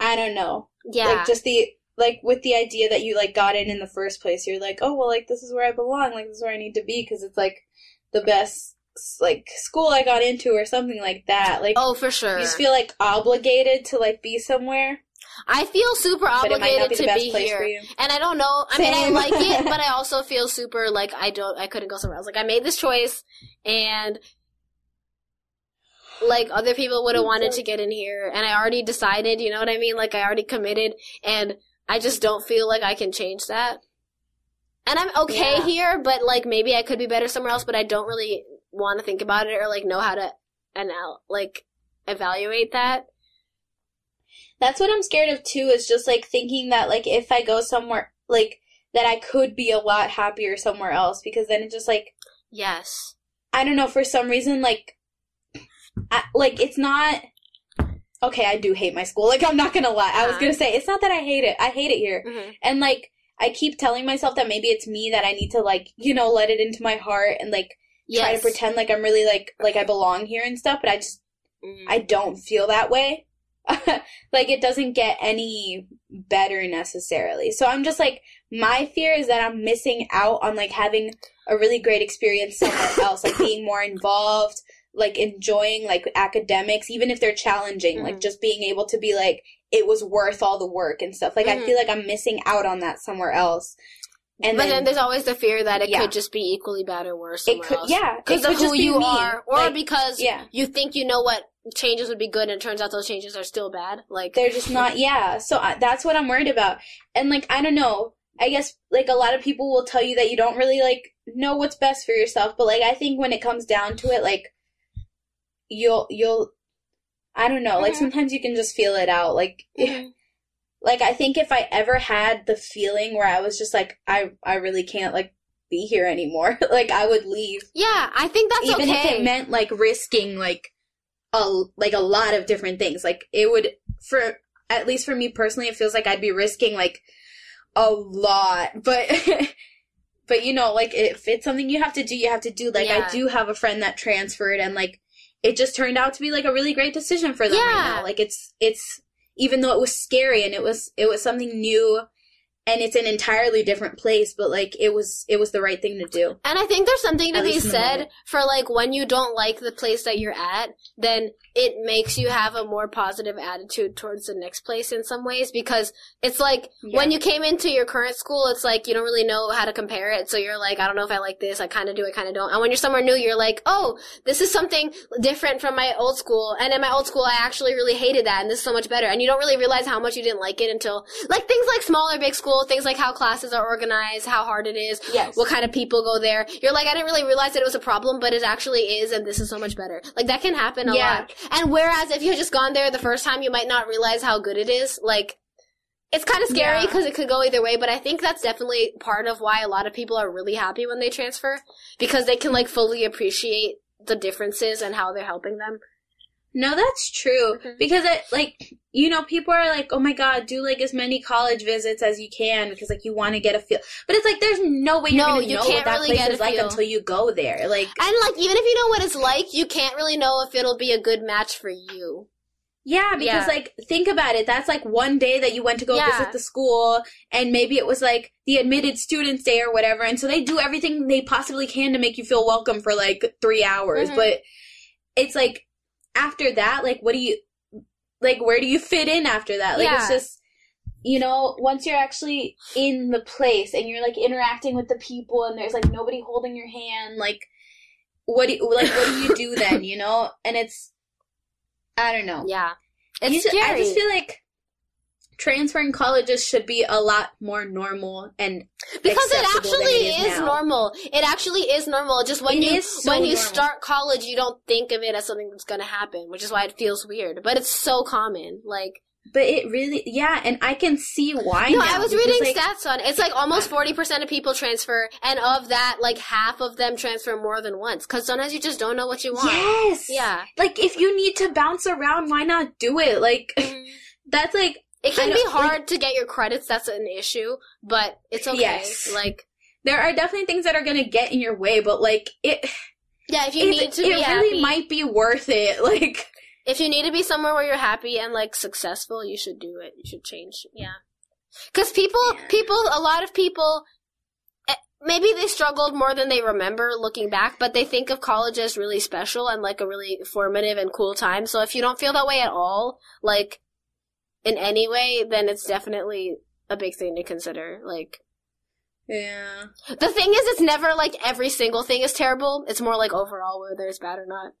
I don't know. Yeah. Like just the like with the idea that you like got in in the first place, you're like, oh well, like this is where I belong, like this is where I need to be because it's like the best like school I got into or something like that. Like oh, for sure. you just feel like obligated to like be somewhere, I feel super but it might not obligated be to be here. And I don't know. I mean, I like it, but I also feel super like I don't. I couldn't go somewhere else. Like I made this choice, and like other people would have wanted to get in here, and I already decided. You know what I mean? Like I already committed, and I just don't feel like I can change that. And I'm okay Yeah. here, but like maybe I could be better somewhere else. But I don't really want to think about it or like know how to and like evaluate that. That's what I'm scared of too. Is just like thinking that like if I go somewhere like that I could be a lot happier somewhere else because then it's just like Yes. I don't know for some reason like I, like it's not okay I do hate my school like I'm not gonna lie I was gonna say it's not that I hate it I hate it here hmm and like I keep telling myself that maybe it's me that I need to like you know let it into my heart and like try to pretend like I'm really like like I belong here and stuff but I just Mhm. I don't feel that way. like it doesn't get any better necessarily. So I'm just like my fear is that I'm missing out on like having a really great experience somewhere else, like being more involved, like enjoying like academics even if they're challenging, like Mhm. just being able to be like it was worth all the work and stuff. Like I Mhm. feel like I'm missing out on that somewhere else. And but then, then, there's always the fear that it Yeah. could just be equally bad or worse it could else. yeah, because of who be you are, or Like, because yeah. you think you know what changes would be good, and it turns out those changes are still bad. Like, they're just not yeah so I, that's what i'm worried about and like i don't know i guess like a lot of people will tell you that you don't really like know what's best for yourself but like i think when it comes down to it like you'll you'll i don't know like Mhm. sometimes you can just feel it out like Mhm. Like i think if i ever had the feeling where i was just like i i really can't like be here anymore like i would leave yeah, I think that's even okay. if it meant like risking like a like a lot of different things like it would for at least for me personally it feels like i'd be risking like a lot but but you know like if it's something you have to do you have to do like Yeah. i do have a friend that transferred and like it just turned out to be like a really great decision for them right Yeah. now like it's it's even though it was scary and it was it was something new and it's an entirely different place but like it was it was the right thing to do And I think there's something to At be least in the said for like when you don't like the place that you're at, then it makes you have a more positive attitude towards the next place in some ways because it's like Yeah. when you came into your current school, it's like you don't really know how to compare it. So you're like, I don't know if I like this. I kind of do. I kind of don't. And when you're somewhere new, you're like, oh, this is something different from my old school. And in my old school, I actually really hated that. And this is so much better. And you don't really realize how much you didn't like it until like things like small or big school, things like how classes are organized, how hard it is, yes what kind of people go there. You're like, I didn't really realize that it was a problem, but it actually is, and this is so much better. Like that can happen a Yeah. lot. And whereas if you had just gone there the first time, you might not realize how good it is. Like it's kind of scary Yeah. because it could go either way, but I think that's definitely part of why a lot of people are really happy when they transfer because they can like fully appreciate the differences and how they're helping them. No, that's true. Mhm. Because it like you know, people are like, "Oh my god, do like as many college visits as you can because like you want to get a feel." But it's like there's no way you're No, gonna you know can't what that really place is like feel. until you go there. Like, And like even if you know what it's like, you can't really know if it'll be a good match for you. yeah, because Yeah. like think about it. That's like one day that you went to go Yeah. visit the school, and maybe it was like the admitted students day or whatever, and so they do everything they possibly can to make you feel welcome for like three hours. Mhm. But it's like after that, like, what do you like? Where do you fit in after that? Like, it's just you know, once you're actually in the place and you're like interacting with the people and there's like nobody holding your hand, like what do you, like what do you do then, you know? And it's I don't know. Yeah. It's scary. I just feel like transferring colleges should be a lot more normal and because it actually it is is normal. It actually is normal. Just when It you so when you normal. start college, you don't think of it as something that's going to happen, which is why it feels weird. But it's so common. Like but it really yeah, and I can see why no, now, I was reading like, stats on it's like almost forty percent of people transfer, and of that, like half of them transfer more than once. Because sometimes you just don't know what you want. Yes. Yeah. Like if you need to bounce around, why not do it? Like mm-hmm. that's like It can be hard to get your credits. That's an issue, but it's okay. Yes. Like there are definitely things that are gonna get in your way, but like it yeah, if you need to it really happy, might be worth it. Like if you need to be somewhere where you're happy and like successful, you should do it. You should change. Yeah. Cuz people Yeah. people a lot of people eh, maybe they struggled more than they remember looking back, but they think of college as really special and like a really formative and cool time. So if you don't feel that way at all, like in any way, then it's definitely a big thing to consider. Like Yeah. the thing is it's never like every single thing is terrible. It's more like overall whether it's bad or not.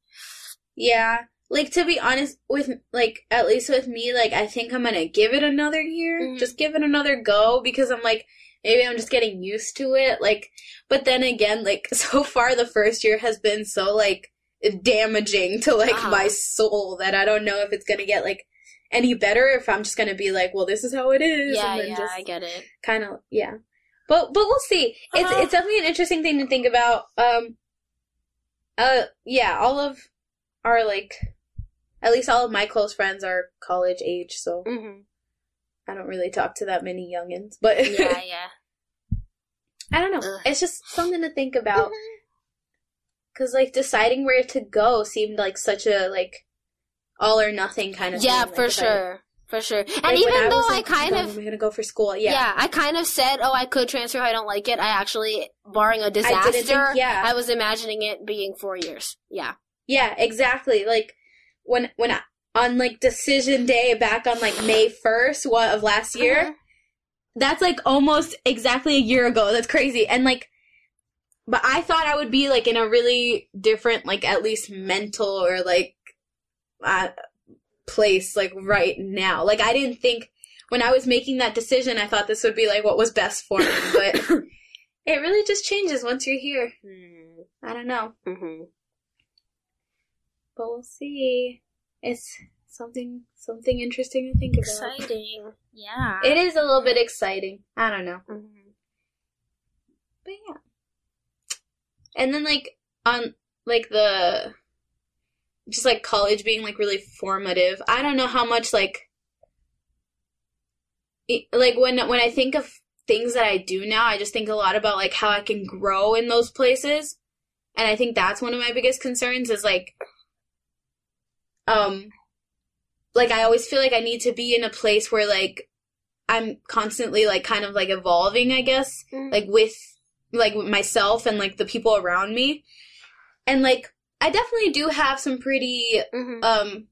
Yeah. Like to be honest with like at least with me, like I think I'm gonna give it another year. Mhm. Just give it another go because I'm like maybe I'm just getting used to it. Like but then again, like so far the first year has been so like damaging to like Uh-huh. my soul that I don't know if it's gonna get like any better if I'm just gonna be like, well this is how it is Yeah, and then yeah, I get it. kind of yeah. but but we'll see. It's Uh-huh. it's definitely an interesting thing to think about. Um, uh, yeah, all of our like, at least all of my close friends are college age, so hmm I don't really talk to that many youngins. But Yeah, yeah. I don't know. Ugh. It's just something to think about. Mhm. Cause like deciding where to go seemed like such a like all or nothing kind of Yeah. Like, for if I- sure. For sure. And like, even though I like, kind of am I gonna go for school? yeah. Yeah, I kind of said, "Oh, I could transfer if I don't like it." I actually, barring a disaster, didn't think- yeah. I was imagining it being four years. Yeah. yeah, exactly. Like when when I, on like decision day back on like May first, what of last year. Mhm. That's like almost exactly a year ago. That's crazy. And like, but I thought I would be like in a really different, like at least mental or like, uh, place like right now. Like I didn't think when I was making that decision, I thought this would be like what was best for me, but it really just changes once you're here. I don't know, Mhm. but we'll see. It's something something interesting to think about. Exciting. Yeah. It is a little bit exciting. I don't know. Mhm. But yeah. And then like on like the just like college being like really formative. I don't know how much like it, like when when I think of things that I do now, I just think a lot about like how I can grow in those places. And I think that's one of my biggest concerns is like um like I always feel like I need to be in a place where like I'm constantly like kind of like evolving, I guess Mhm. like with like myself and like the people around me and like i definitely do have some pretty Mhm. um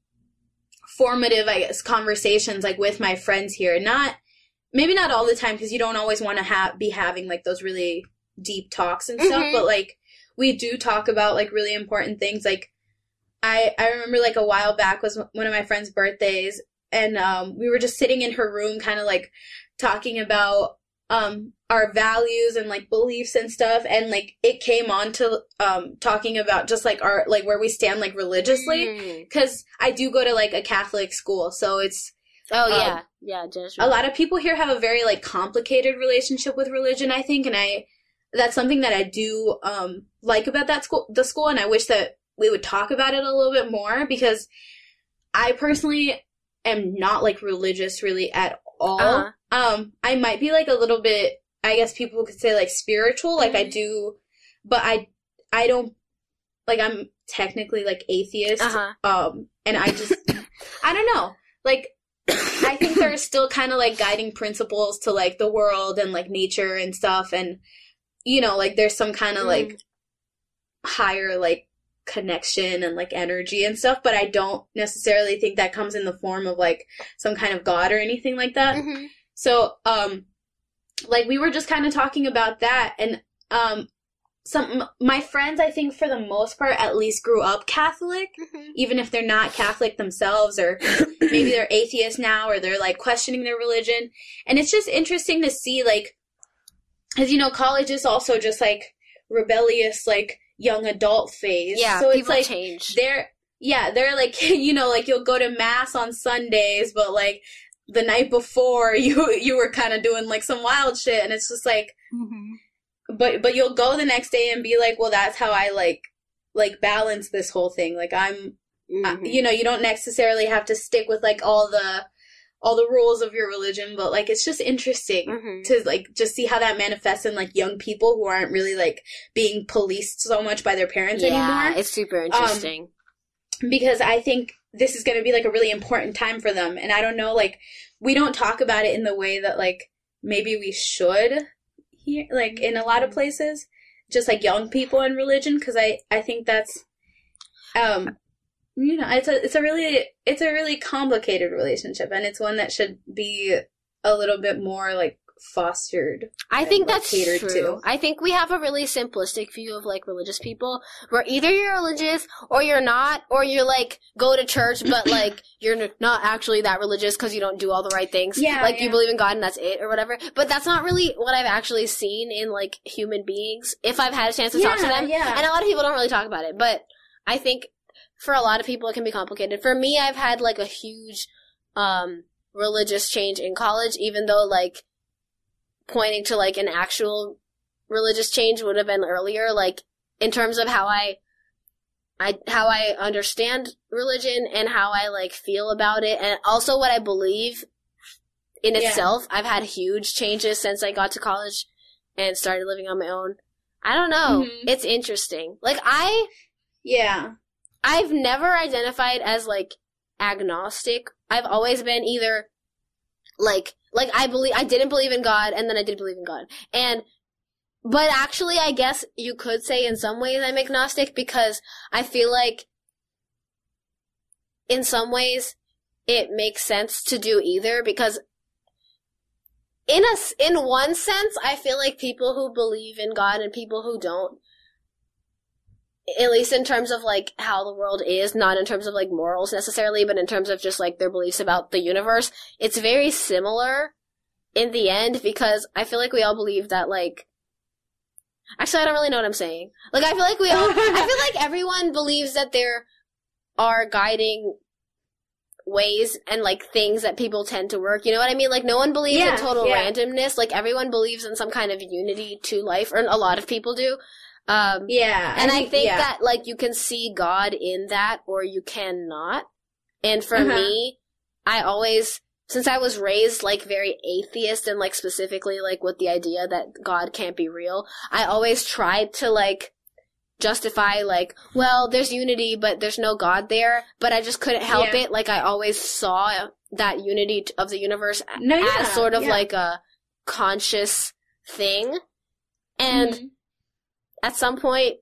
formative i guess conversations like with my friends here not maybe not all the time because you don't always want to have be having like those really deep talks and stuff Mhm. but like we do talk about like really important things like i i remember like a while back was one of my friend's birthdays and um we were just sitting in her room kind of like talking about um our values and like beliefs and stuff. And like it came on to um talking about just like our like where we stand like religiously. Because i do go to like a catholic school. So it's Oh um, yeah. Yeah. Just a lot of people here have a very like complicated relationship with religion i think. And i that's something that i do um like about that school the school. And i wish that we would talk about it a little bit more because i personally am not like religious really at all Uh-huh. um i might be like a little bit i guess people could say like spiritual like i Mhm. do but i i don't like i'm technically like atheist Uh huh. um and i just i don't know like i think there are still kind of like guiding principles to like the world and like nature and stuff and you know like there's some kind of like higher like connection and like energy and stuff but i don't necessarily think that comes in the form of like some kind of god or anything like that Mhm. so, um, like we were just kind of talking about that, and um, some my friends, I think for the most part, at least grew up Catholic, Mhm. even if they're not Catholic themselves, or maybe they're atheists now, or they're like questioning their religion, and it's just interesting to see, like, as you know, college is also just like rebellious, like young adult phase. Yeah. so it's people like change. they're yeah they're like you know like you'll go to mass on sundays but like the night before you you were kind of doing like some wild shit and it's just like but but you'll go the next day and be like well that's how i like like balance this whole thing like i'm uh, Mhm. you know you don't necessarily have to stick with like all the all the rules of your religion but like it's just interesting Mhm. to like just see how that manifests in like young people who aren't really like being policed so much by their parents yeah, anymore it's super interesting. because I think this is going to be like a really important time for them. And I don't know, like, we don't talk about it in the way that, like, maybe we should here, like, in a lot of places, just like young people in religion, because I, I think that's, um, you know, it's a, it's a really, it's a really complicated relationship, and it's one that should be a little bit more, like, fostered. I think that's catered true. to. I think we have a really simplistic view of like religious people, where either you're religious or you're not, or you're like go to church, but like you're not actually that religious because you don't do all the right things. Yeah, like you believe in God and that's it, or whatever. But that's not really what I've actually seen in like human beings. If I've had a chance to talk to them, yeah. and a lot of people don't really talk about it, but I think for a lot of people it can be complicated. For me, I've had like a huge um religious change in college, even though like pointing to like an actual religious change would have been earlier, like in terms of how I I how I understand religion and how I like feel about it and also what I believe in Yeah. itself. I've had huge changes since I got to college and started living on my own. I don't know. Mhm. It's interesting. Like I Yeah. I've never identified as like agnostic. I've always been either like like I believe I didn't believe in God and then I did believe in God. And but actually I guess you could say in some ways I'm agnostic because I feel like in some ways it makes sense to do either because in a in one sense I feel like people who believe in God and people who don't at least in terms of like how the world is, not in terms of like morals necessarily, but in terms of just like their beliefs about the universe, it's very similar in the end because I feel like we all believe that like Actually, I don't really know what I'm saying. Like I feel like we all I feel like everyone believes that there are guiding ways and like things that people tend to work. You know what I mean? Like no one believes Yeah, in total yeah. randomness. Like everyone believes in some kind of unity to life, or a lot of people do. Um, Yeah. and I think yeah. that like you can see God in that or you cannot. And for Uh-huh. me, I always since I was raised like very atheist and like specifically like with the idea that God can't be real, I always tried to like justify like, well, there's unity but there's no God there, but I just couldn't help Yeah. it. Like I always saw that unity of the universe No, yeah, as sort of yeah. like a conscious thing. And Mhm. At some point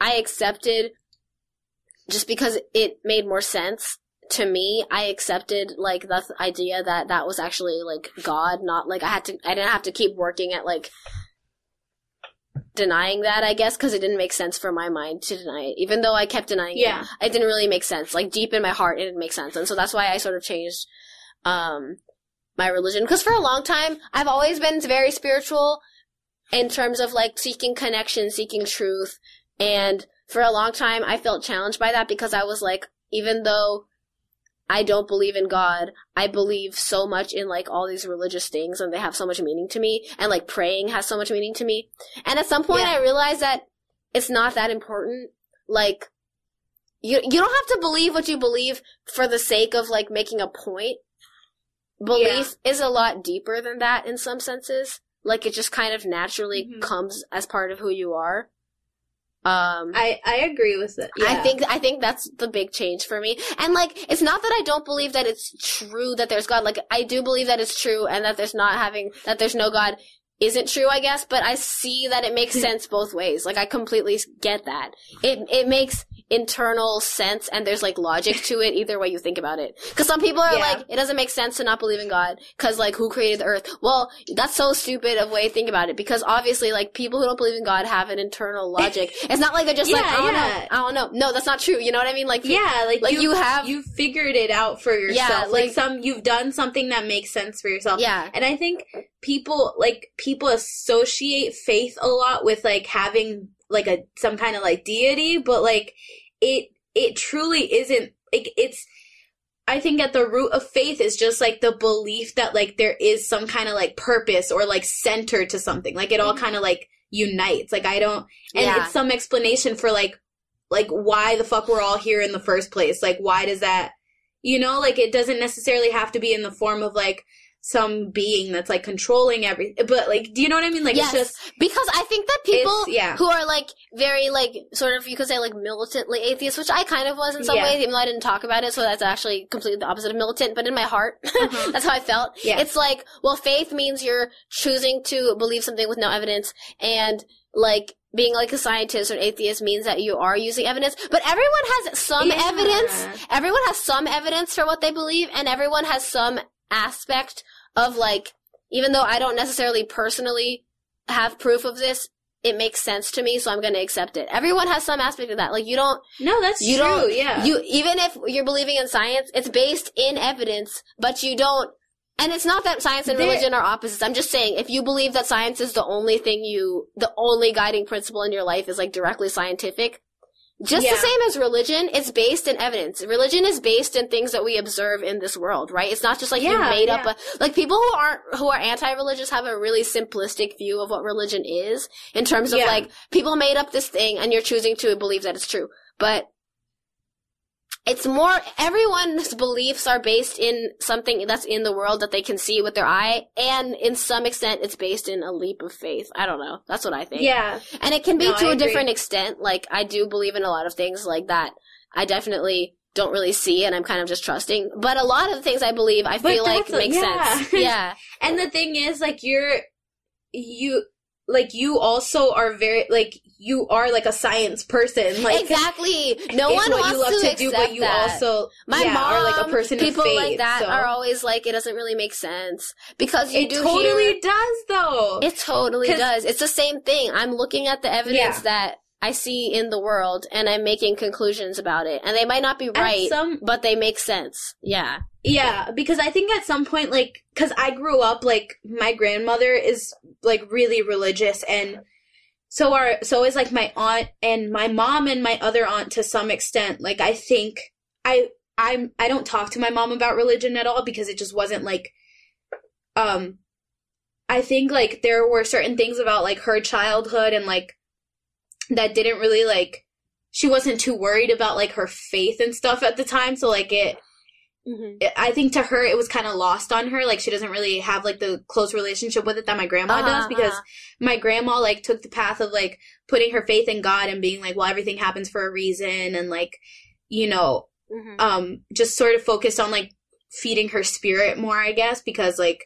I accepted just because it made more sense to me I accepted like the th- idea that that was actually like God not like I had to I didn't have to keep working at like denying that I guess because it didn't make sense for my mind to deny it. Even though I kept denying Yeah. it it didn't really make sense. Like deep in my heart it didn't make sense. And so that's why I sort of changed um my religion. Because for a long time I've always been very spiritual in terms of like seeking connection, seeking truth. And for a long time, I felt challenged by that because I was like, even though I don't believe in God, I believe so much in like all these religious things and they have so much meaning to me. And like praying has so much meaning to me. And at some point, Yeah. I realized that it's not that important. Like, you, you don't have to believe what you believe for the sake of like making a point. Belief is a lot deeper than that in some senses. Like it just kind of naturally Mhm. comes as part of who you are. Um, I I agree with it. I think I think that's the big change for me. And like it's not that I don't believe that it's true that there's God. Like I do believe that it's true and that there's not having that there's no God isn't true, I guess, but I see that it makes sense both ways. Like I completely get that. It it makes internal sense and there's like logic to it either way you think about it. Cuz some people are Yeah. like it doesn't make sense to not believe in God cuz like who created the earth? Well, that's so stupid of way to think about it because obviously like people who don't believe in God have an internal logic. it's not like they're just like I don't yeah. know. I don't know. No, that's not true. You know what I mean? Like yeah, like, like you, you have- you figured it out for yourself. like, like- some you've done something that makes sense for yourself. Yeah. And I think people like people associate faith a lot with like having like a some kind of like deity, but like it it truly isn't like it's I think at the root of faith is just like the belief that like there is some kind of like purpose or like center to something. Like it all Mhm. kind of like unites. Like I don't and Yeah. it's some explanation for like like why the fuck we're all here in the first place. Like why does that you know, like it doesn't necessarily have to be in the form of like some being that's like controlling everything. But like do you know what I mean? Like Yes. it's just because I think that people yeah. who are like very like sort of you could say like militantly atheist, which I kind of was in some Yeah. ways, even though I didn't talk about it. So that's actually completely the opposite of militant. But in my heart, Uh-huh. that's how I felt. Yeah. It's like, well, faith means you're choosing to believe something with no evidence, and like being like a scientist or an atheist means that you are using evidence. But everyone has some Yeah. evidence. Everyone has some evidence for what they believe, and everyone has some aspect of like, even though I don't necessarily personally have proof of this, it makes sense to me, so I'm going to accept it. Everyone has some aspect of that. Like you don't, No, that's you true. don't, yeah. you even if you're believing in science, it's based in evidence, but you don't. And it's not that science and religion are opposites. I'm just saying, if you believe that science is the only thing you, the only guiding principle in your life is like directly scientific, Just Yeah. the same as religion, it's based in evidence. Religion is based in things that we observe in this world, right? It's not just like you Yeah, made up a like people who aren't who are anti-religious have a really simplistic view of what religion is in terms of Yeah. like people made up this thing and you're choosing to believe that it's true. But it's more everyone's beliefs are based in something that's in the world that they can see with their eye and in some extent it's based in a leap of faith. I don't know. That's what I think. Yeah. And it can be No, to I a agree. different extent. Like, I do believe in a lot of things like that. I definitely don't really see and I'm kind of just trusting. But a lot of the things I believe, I But feel like a- make yeah. sense. Yeah. And the thing is, like, you're, you, like, you also are very, like, you are like a science person. Like, exactly. No one what wants you love to, to, do, but you that. also, my yeah, mom, are like a person people faith. like that so. are always like, it doesn't really make sense because you it do totally hear. does, though. It totally does. It's the same thing. I'm looking at the evidence Yeah. that I see in the world and I'm making conclusions about it. And they might not be right, some- but they make sense. Yeah. Yeah, because I think at some point, like, because I grew up, like, my grandmother is, like, really religious, and so are, so is, like, my aunt, and my mom and my other aunt to some extent. Like, I think, I, I'm, I don't talk to my mom about religion at all because it just wasn't, like, um, I think, like, there were certain things about, like, her childhood and, like, that didn't really, like, she wasn't too worried about, like, her faith and stuff at the time, so, like, it, Mm-hmm. I think to her it was kind of lost on her. Like she doesn't really have like the close relationship with it that my grandma Uh-huh, does because uh-huh. my grandma like took the path of like putting her faith in God and being like, well, everything happens for a reason and like, you know, Mhm. um, just sort of focused on like feeding her spirit more, I guess, because like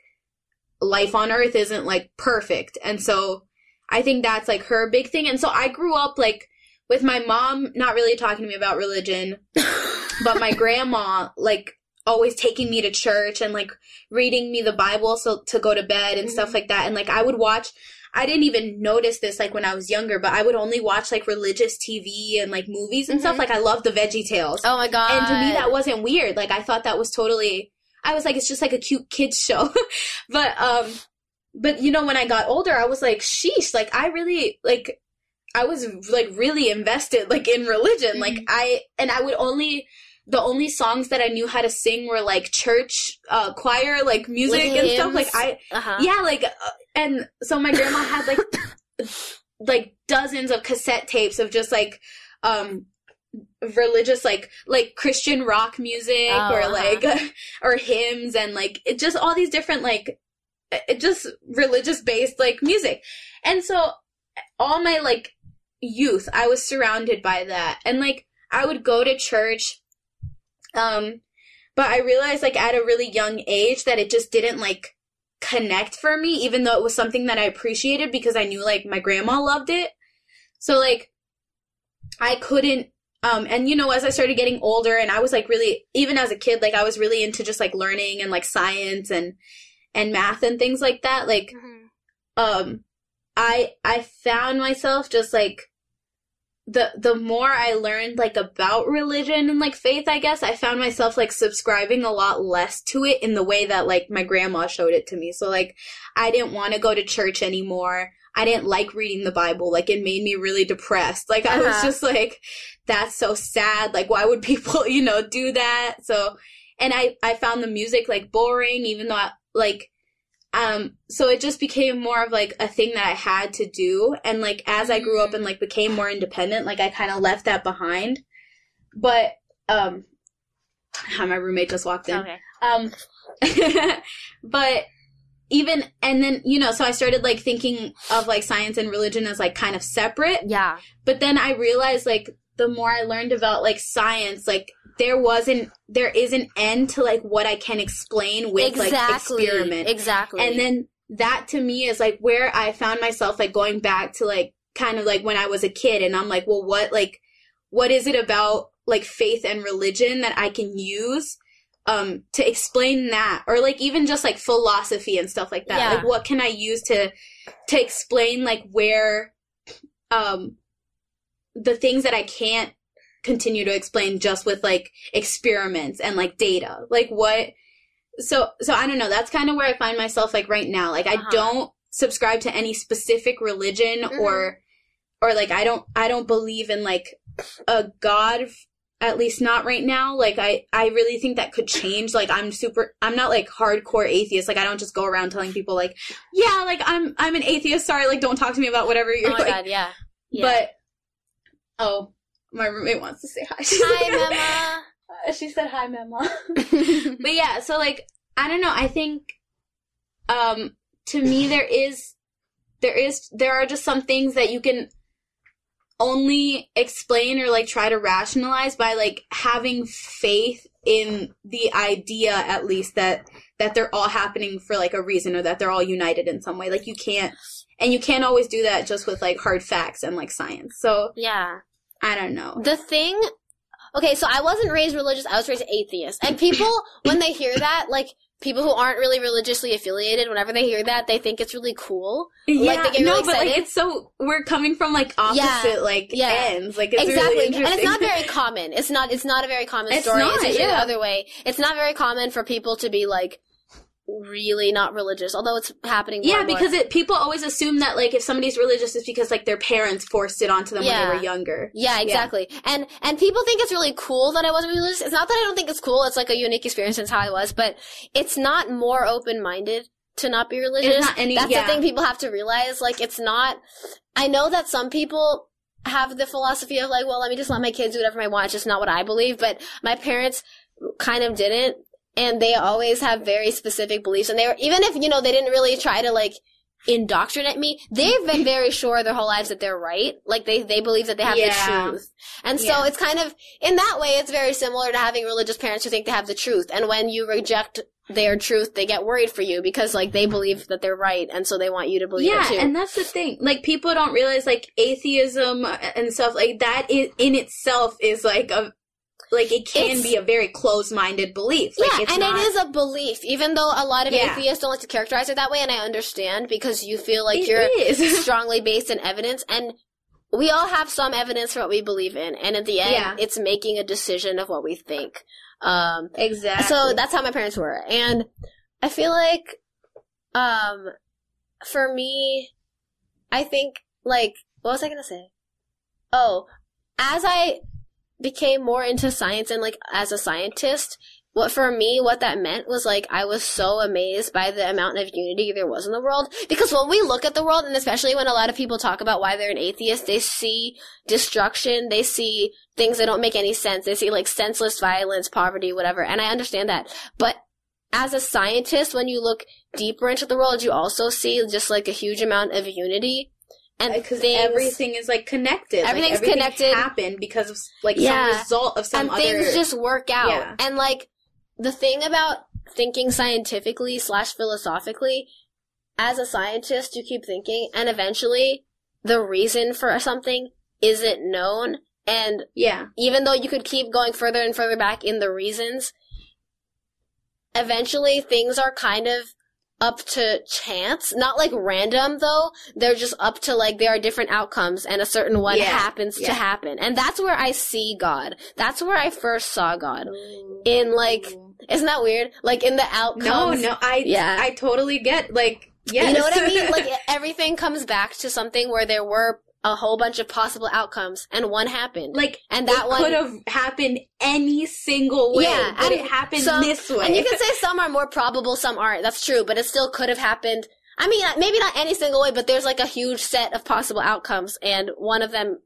life on earth isn't like perfect. And so I think that's like her big thing. And so I grew up like with my mom not really talking to me about religion, but my grandma like always taking me to church and like reading me the Bible so to go to bed and stuff like that. And like I would watch I didn't even notice this like when I was younger, but I would only watch like religious TV and like movies and stuff. Mhm. Like I loved the Veggie Tales. Oh my god. And to me that wasn't weird. Like I thought that was totally I was like it's just like a cute kids show. but um but you know when I got older I was like sheesh, like I really like I was like really invested like in religion. Like I and I would only the only songs that I knew how to sing were like church uh choir like music and stuff like I uh-huh. yeah like uh, and so my grandma had like like dozens of cassette tapes of just like um religious like like christian rock music Oh, or uh-huh. like or hymns and like it just all these different like it just religious based like music and so all my like youth i was surrounded by that and like i would go to church um but i realized like at a really young age that it just didn't like connect for me even though it was something that i appreciated because i knew like my grandma loved it so like i couldn't um and you know as i started getting older and i was like really even as a kid like i was really into just like learning and like science and and math and things like that like Mhm. um i i found myself just like the the more i learned like about religion and like faith i guess i found myself like subscribing a lot less to it in the way that like my grandma showed it to me. So like i didn't want to go to church anymore. I didn't like reading the bible. Like it made me really depressed. Like i was Uh-huh. just like that's so sad. Like why would people you know do that? So and i i found the music like boring even though I, like um so it just became more of like a thing that i had to do and like as i grew up and like became more independent like i kind of left that behind but um my roommate just walked in Okay. um but even and then you know so i started like thinking of like science and religion as like kind of separate Yeah. but then I realized like the more I learned about like science, like there wasn't there is an end to like what I can explain with like experiment. Exactly. And then that to me is like where I found myself like going back to like kind of like when I was a kid and I'm like, well what like what is it about like faith and religion that I can use um to explain that or like even just like philosophy and stuff like that. Yeah. Like what can I use to to explain like where um the things that I can't continue to explain just with like experiments and like data. Like what so so I don't know, that's kind of where I find myself like right now. Like I Uh-huh. don't subscribe to any specific religion Mhm. or or like I don't I don't believe in like a god at least not right now like i i really think that could change like i'm super i'm not like hardcore atheist like i don't just go around telling people like yeah like i'm i'm an atheist sorry like don't talk to me about whatever you're oh my like god, yeah. yeah. but oh my roommate wants to say hi. Hi, Mama. Uh, she said hi mama. But yeah so like i don't know i think um to me there is there is there are just some things that you can only explain or like try to rationalize by like having faith in the idea at least that that they're all happening for like a reason or that they're all united in some way. Like you can't and you can't always do that just with like hard facts and like science. So yeah. I don't know The thing, okay, so I wasn't raised religious. I was raised atheist. And people, when they hear that, like people who aren't really religiously affiliated, whenever they hear that, they think it's really cool. yeah, they get no, really but like it's so we're coming from like opposite like yeah. ends. Like it's exactly, really and it's not very common. It's not. It's not a very common It's story. not, it's yeah. the other way. It's not very common for people to be like really not religious, although it's happening. Yeah, because it people always assume that like if somebody's religious, it's because like their parents forced it onto them when they were younger. Yeah, exactly. And and people think it's really cool that I wasn't religious. It's not that I don't think it's cool. It's like a unique experience. That's how I was. But it's not more open minded to not be religious. not any- That's yeah. the thing people have to realize. Like it's not. I know that some people have the philosophy of like, well, let me just let my kids do whatever I want. It's just not what I believe. But my parents kind of didn't, and they always have very specific beliefs. And they were even if you know they didn't really try to like indoctrinate me. They've been very sure their whole lives that they're right. Like they they believe that they have Yeah. the truth. And so Yeah. it's kind of in that way it's very similar to having religious parents who think they have the truth. And when you reject their truth, they get worried for you because like they believe that they're right and so they want you to believe yeah, it too. and that's the thing. Like people don't realize like atheism uh, and stuff like that is, in itself is like a like it can It's- be a very closed-minded belief. Like, yeah, it's and not, it is a belief, even though a lot of Yeah. atheists don't like to characterize it that way, and I understand because you feel like It you're is. strongly based in evidence, and we all have some evidence for what we believe in, and at the end, Yeah. it's making a decision of what we think. Um, exactly. so that's how my parents were, and I feel like, um, for me, I think like what was I gonna say? Oh, as I became more into science and like as a scientist, what for me what that meant was like I was so amazed by the amount of unity there was in the world because when we look at the world and especially when a lot of people talk about why they're an atheist, they see destruction, they see things that don't make any sense. They see like senseless violence, poverty, whatever. And I understand that. But as a scientist, when you look deeper into the world, you also see just like a huge amount of unity and because everything is like connected. Like, Everything's everything connected. Happened because of like Yeah. some result of some and other. things just work out. Yeah. And like the thing about thinking scientifically slash philosophically, as a scientist, you keep thinking, and eventually the reason for something isn't known. And yeah, even though you could keep going further and further back in the reasons, eventually things are kind of up to chance. Not like random though. They're just up to like there are different outcomes and a certain one Yeah, happens to happen. And that's where I see God. That's where I first saw God. In like isn't that weird? Like in the outcomes. no, no, I Yeah. I totally get like yes. You know what I mean? Like everything comes back to something where there were a whole bunch of possible outcomes and one happened. like and that one could have happened any single way, Yeah, but and it happened some- this way. And you can say some are more probable, some aren't. That's true, but it still could have happened. I mean, uh, maybe not any single way, but there's like a huge set of possible outcomes, and one of them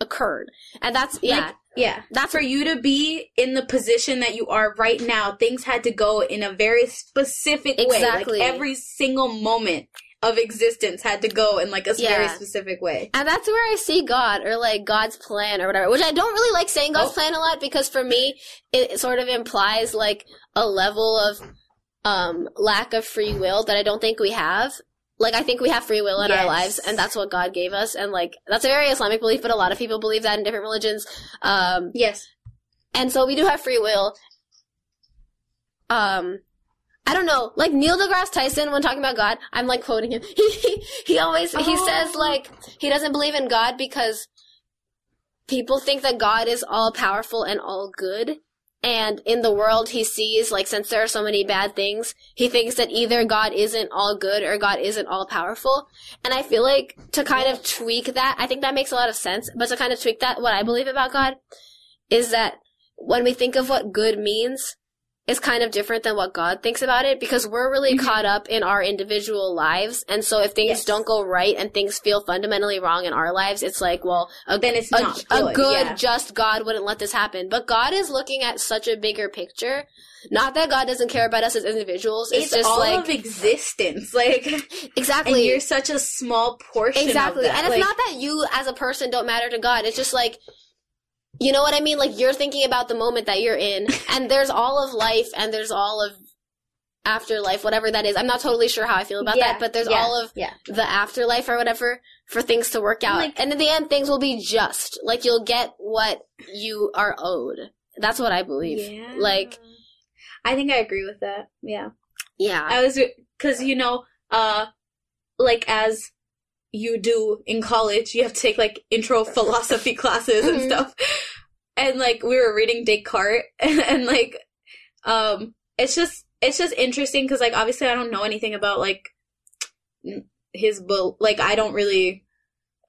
occurred. And that's, yeah. Like, yeah. that's For you to be in the position that you are right now, things had to go in a very specific Exactly. way. Like every single moment of existence had to go in like a very specific way. And that's where I see God, or like God's plan, or whatever. Which I don't really like saying God's Oh. plan a lot because for me, it sort of implies like a level of um lack of free will that I don't think we have. Like I think we have free will in our lives, and that's what God gave us. And like that's a very Islamic belief, but a lot of people believe that in different religions. Um, Yes. and so we do have free will. Um, I don't know, like Neil deGrasse Tyson when talking about God, I'm like quoting him. He he, he always he Oh. says like he doesn't believe in God because people think that God is all powerful and all good, And in the world he sees, like, since there are so many bad things, he thinks that either God isn't all good or God isn't all powerful. And I feel like to kind of tweak that, I think that makes a lot of sense, but to kind of tweak that, what I believe about God is that when we think of what good means, is kind of different than what God thinks about it because we're really Mhm. caught up in our individual lives. And so if things Yes. don't go right and things feel fundamentally wrong in our lives, it's like, well, a, Then it's a, not a good, good, yeah. just God wouldn't let this happen. But God is looking at such a bigger picture. Not that God doesn't care about us as individuals. It's, It's, just all like, of existence, like, exactly. and you're such a small portion. Exactly. of that. And it's like, not that you as a person don't matter to God. It's just like, you know what I mean? Like you're thinking about the moment that you're in and there's all of life and there's all of afterlife, whatever that is. I'm not totally sure how I feel about Yeah, that, but there's yeah, all of yeah. the afterlife or whatever for things to work out. Like- and in the end, things will be just. Like you'll get what you are owed. That's what I believe. Yeah. Like, I think I agree with that. Yeah. yeah. I was because you know, uh, like as you do in college, you have to take like intro philosophy classes and Mhm. stuff. And like we were reading Descartes, and, and like, um, it's just it's just interesting because like obviously I don't know anything about like his book. Like I don't really,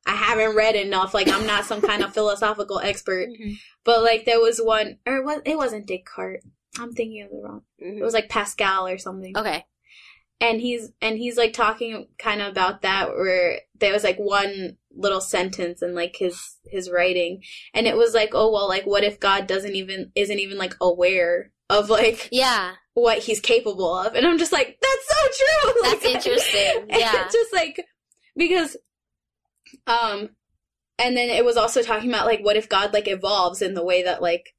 I haven't read enough. Like I'm not some kind of philosophical expert. Mhm. But like there was one, or what? It wasn't Descartes. I'm thinking of the wrong. Mhm. It was like Pascal or something Okay. And he's and he's like talking kind of about that where there was like one little sentence in like his his writing and it was like oh well like what if god doesn't even isn't even like aware of like Yeah. what he's capable of and i'm just like that's so true That's Like, interesting. and Yeah. just like because um and then it was also talking about like what if god like evolves in the way that like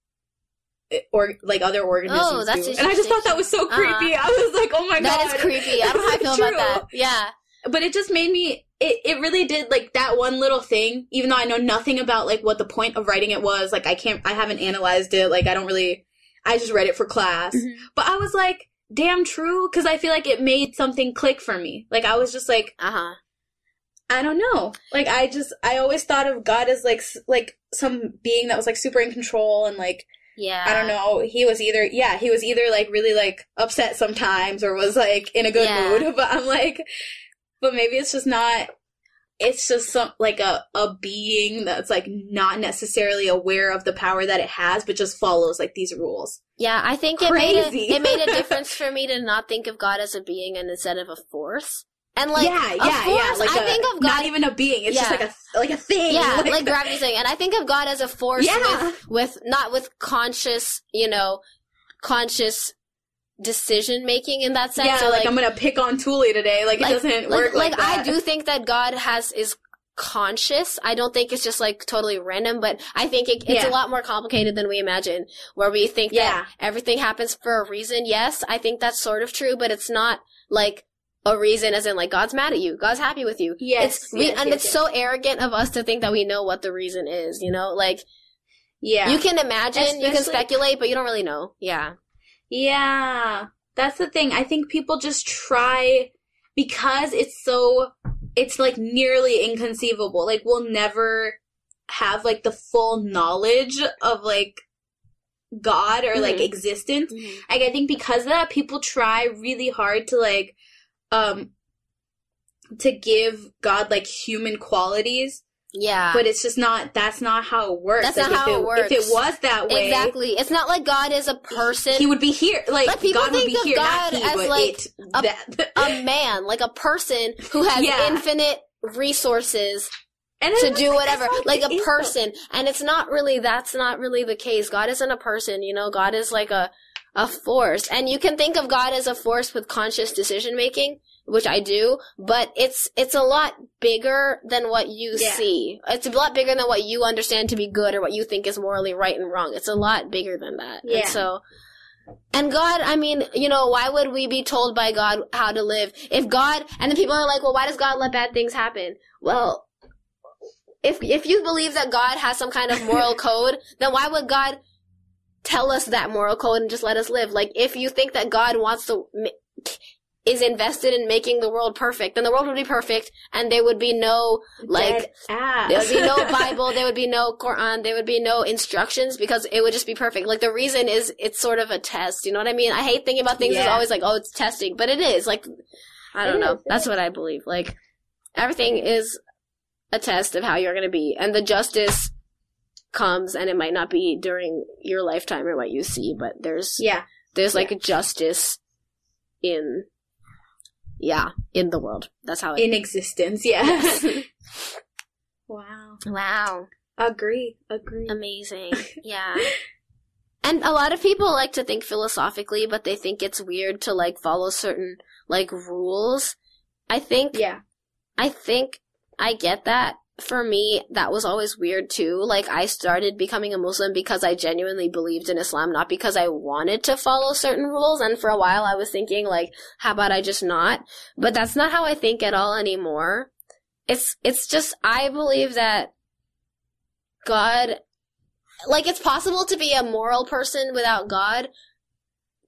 or like other organisms Oh, that's do. and i just thought that was so Uh-huh. creepy i was like oh my god That is creepy. I don't know how I feel That's about that. Yeah. but it just made me it, it really did like that one little thing even though i know nothing about like what the point of writing it was like i can't i haven't analyzed it like i don't really i just read it for class Mhm. but i was like damn true because i feel like it made something click for me like i was just like Uh huh. i don't know like i just i always thought of god as like like some being that was like super in control and like Yeah. I don't know. He was either yeah, he was either like really like upset sometimes or was like in a good Yeah. mood. But I'm like, but maybe it's just not. It's just some like a a being that's like not necessarily aware of the power that it has, but just follows like these rules. Yeah, I think it made a, it made a difference for me to not think of God as a being and instead of a force. And like yeah, yeah, yeah. Like I a- think of God not even a being. It's just like a like a thing. Yeah, like, gravity's thing. And I think of God as a force Yeah. with, with not with conscious, you know, conscious decision making in that sense. yeah, or like, I'm gonna pick on Tuli today. Like, it doesn't work like, I that. do think that God has is conscious. I don't think it's just like totally random, but I think it, it's Yeah. a lot more complicated than we imagine. Where we think Yeah. that everything happens for a reason. Yes, I think that's sort of true, but it's not like a reason as in like God's mad at you, God's happy with you. Yes, it's we, yes, and yes, it's yes. so arrogant of us to think that we know what the reason is. You know, like Yeah, you can imagine, you can speculate, but you don't really know. Yeah. Yeah, that's the thing. I think people just try because it's so it's like nearly inconceivable. Like we'll never have like the full knowledge of like God or like Mhm. existence. Like I think because of that, people try really hard to like um to give God like human qualities, Yeah. but it's just not. That's not how it works. That's Like, not how it works. If it was that way, exactly. It's not like God is a person. he would be here. Like, Like, people God would think be of here, God he, as, like, it. a- that. a man, like a person who has Yeah. infinite resources and to do whatever. Like a person. And it's not really, that's not really the case. God isn't a person, you know? God is like a, a force. And you can think of God as a force with conscious decision making, which I do, but it's, it's a lot bigger than what you Yeah. see. It's a lot bigger than what you understand to be good or what you think is morally right and wrong. It's a lot bigger than that. Yeah. And so, and God, I mean, you know, why would we be told by God how to live? If God, and the people are like, well, why does God let bad things happen? Well, if, if you believe that God has some kind of moral code, then why would God tell us that moral code and just let us live? Like, if you think that God wants to, is invested in making the world perfect, then the world would be perfect, and there would be no like there would be no Bible, there would be no Quran, there would be no instructions because it would just be perfect. Like the reason is it's sort of a test. You know what I mean? I hate thinking about things as always like, oh, it's testing, but it is. Like, I don't It know. is, That's what I believe. Like everything is a test of how you're going to be, and the justice comes, and it might not be during your lifetime or what you see, but there's yeah. there's like a justice in yeah in the world. That's how it. In existence, yeah. wow. wow. Agree. Agree. Amazing. Yeah. And a lot of people like to think philosophically, but they think it's weird to like follow certain like rules. I think yeah. I think I get that. For me, that was always weird too. Like I started becoming a Muslim because I genuinely believed in Islam, not because I wanted to follow certain rules. And for a while I was thinking like, how about I just not? But that's not how I think at all anymore. It's, it's just, I believe that God, like it's possible to be a moral person without God,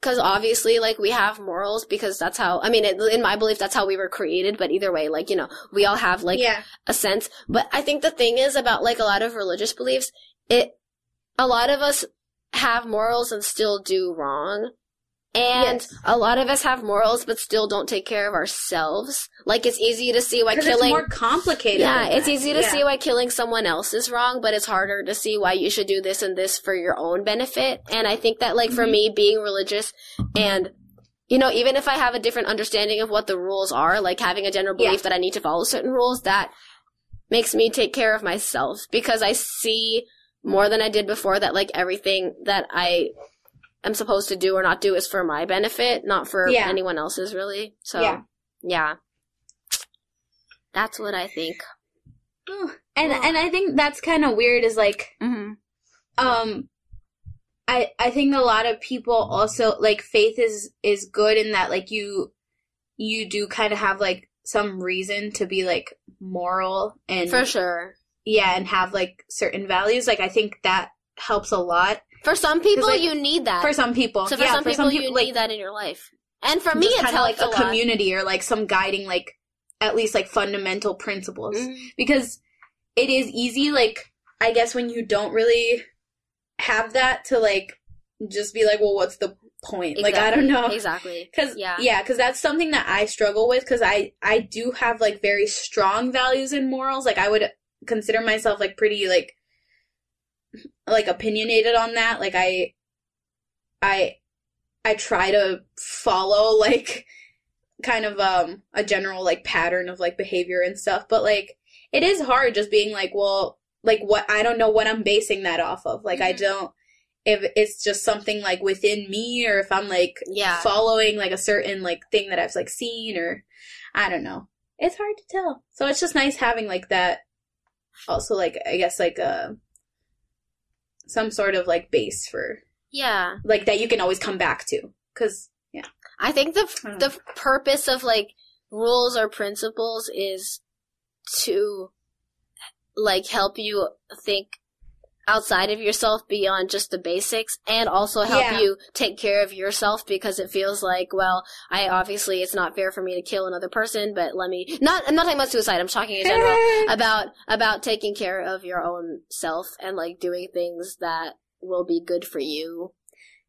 because obviously like we have morals because that's how i mean it, in my belief that's how we were created but either way like you know we all have like yeah. a sense but i think the thing is about like a lot of religious beliefs it a lot of us have morals and still do wrong and Yes. a lot of us have morals but still don't take care of ourselves like it's easy to see why Because it's killing more complicated. yeah, it's easy to Yeah. see why killing someone else is wrong, but it's harder to see why you should do this and this for your own benefit. And I think that, like, for Mhm. me, being religious and, you know, even if I have a different understanding of what the rules are, like having a general Yeah. belief that I need to follow certain rules, that makes me take care of myself because I see more than I did before that, like, everything that I am supposed to do or not do is for my benefit, not for Yeah. anyone else's, really. So, Yeah. yeah. That's what I think. And and I think that's kind of weird. Is like Mm-hmm. um i i think a lot of people also like faith is is good in that like you you do kind of have like some reason to be like moral and For sure. yeah and have like certain values like i think that helps a lot For some people, like, you need that. for some people so for yeah some for people, some you like need that in your life. And for me, it's like a a community or like some guiding like at least like fundamental principles Mhm. because it is easy like i guess when you don't really have that to like just be like well what's the point like i don't know Exactly. because Yeah. yeah because that's something that i struggle with because i i do have like very strong values and morals like i would consider myself like pretty like like opinionated on that like i i i try to follow like kind of um a general like pattern of like behavior and stuff but like it is hard just being like well like what i don't know what i'm basing that off of like i Mhm. don't if it's just something like within me or if i'm like Yeah. following like a certain like thing that i've like seen or i don't know it's hard to tell so it's just nice having like that also like i guess like uh some sort of like base for Yeah. like that you can always come back to. Because yeah. I think the I the purpose of like rules or principles is to like help you think outside of yourself beyond just the basics and also help Yeah. you take care of yourself because it feels like well I obviously it's not fair for me to kill another person but let me not I'm not talking about suicide I'm talking in general about about taking care of your own self and like doing things that will be good for you.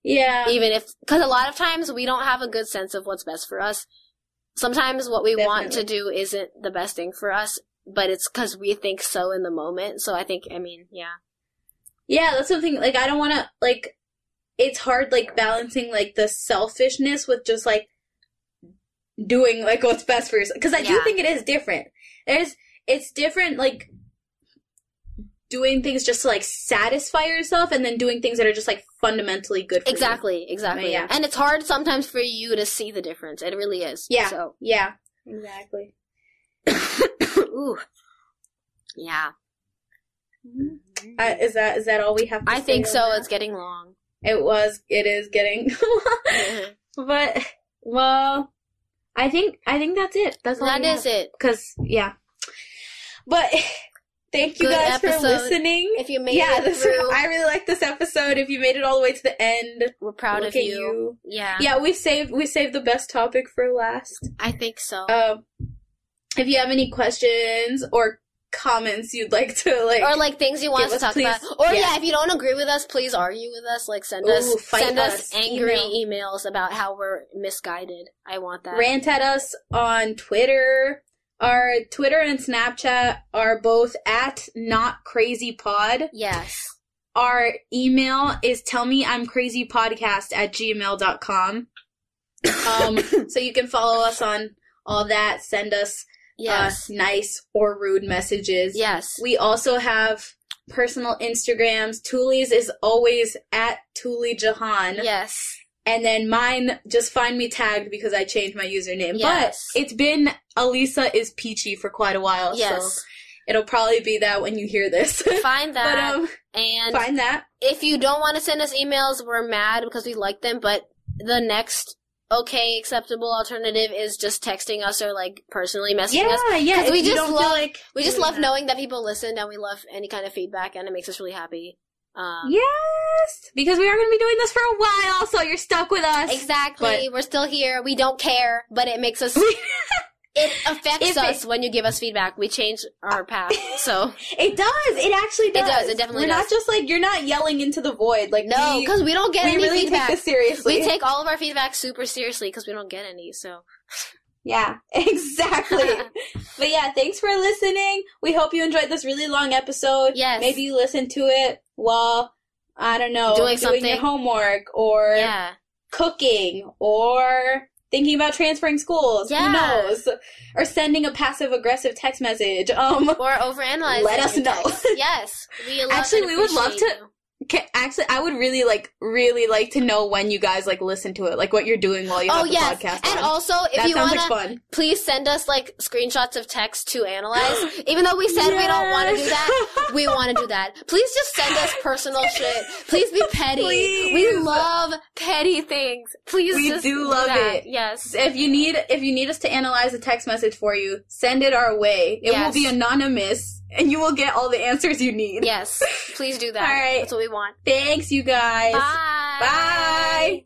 Yeah. Even if because a lot of times we don't have a good sense of what's best for us. Sometimes what we want to do isn't the best thing for us but it's because we think so in the moment. So i think i mean yeah Yeah, that's something like I don't want to like. It's hard like balancing like the selfishness with just like doing like what's best for yourself because I do think it is different. There's it's different like doing things just to like satisfy yourself and then doing things that are just like fundamentally good for you. exactly exactly Yeah. and it's hard sometimes for you to see the difference it really is Yeah. so Yeah. Exactly. ooh yeah mm-hmm. Uh, is that is that all we have to i think so that? it's getting long It was it is getting But well, I think I think that's it. That's all that is have. it Cause yeah, but Thank you Good guys for listening. If you made yeah, it this through, I really like this episode. If you made it all the way to the end, we're proud of you. you. Yeah, Yeah, we saved we saved the best topic for last. I think so. Um, if you have any questions or comments you'd like to like, or like things you want us to talk about. Or yeah. Yeah. if you don't agree with us, please argue with us. Like send Ooh, us send us, us. angry emails about how we're misguided. I want that. rant at us on Twitter. Our Twitter and Snapchat are both at not crazy pod. yes. Our email is tell me I'm crazy podcast at gmail.com. Um, so you can follow us on all that. Send us Yes. uh, nice or rude messages. yes. We also have personal Instagrams. Tuli's is always at Tuli Jahan. yes. And then mine, just find me tagged because I changed my username. Yes. But it's been Alisa is peachy for quite a while. So Yes. it'll probably be that when you hear this. Find but that. um, and find that. if you don't want to send us emails, we're mad because we like them, but the next okay acceptable alternative is just texting us or like personally messaging us. Yeah, yeah. we just love- like We just love that. knowing that people listen and we love any kind of feedback and it makes us really happy. Um, Yes, because we are going to be doing this for a while, so you're stuck with us. Exactly. We're still here. We don't care, but it makes us. It affects If it- us when you give us feedback. We change our path. So It does. It actually does. does. It definitely We're does. not just like you're not yelling into the void. Like no, because we don't get we any really feedback. take this seriously. we take all of our feedback super seriously because we don't get any. So Yeah, exactly. but yeah, thanks for listening. We hope you enjoyed this really long episode. Yes. Maybe you listened to it while I don't know Doing your something. homework or yeah, cooking or thinking about transferring schools. Yeah. Who knows? Or sending a passive aggressive text message. Um or overanalyze. Let us know. text. yes, we love Actually, we would love to- you. Ca- actually I would really like really like to know when you guys like listen to it. Like what you're doing while you Oh have the yes, podcast and on. also if that you wanna, like please send us like screenshots of text to analyze. Even though we said we don't want to do that, we want to do that. Please just send us personal shit. Please be petty. We love petty things. Please, We do love it. Yes. if you need if you need us to analyze a text message for you, send it our way. It will be anonymous and you will get all the answers you need. Yes. Please do that. All right. That's what we want. Thanks you guys. Bye. Bye.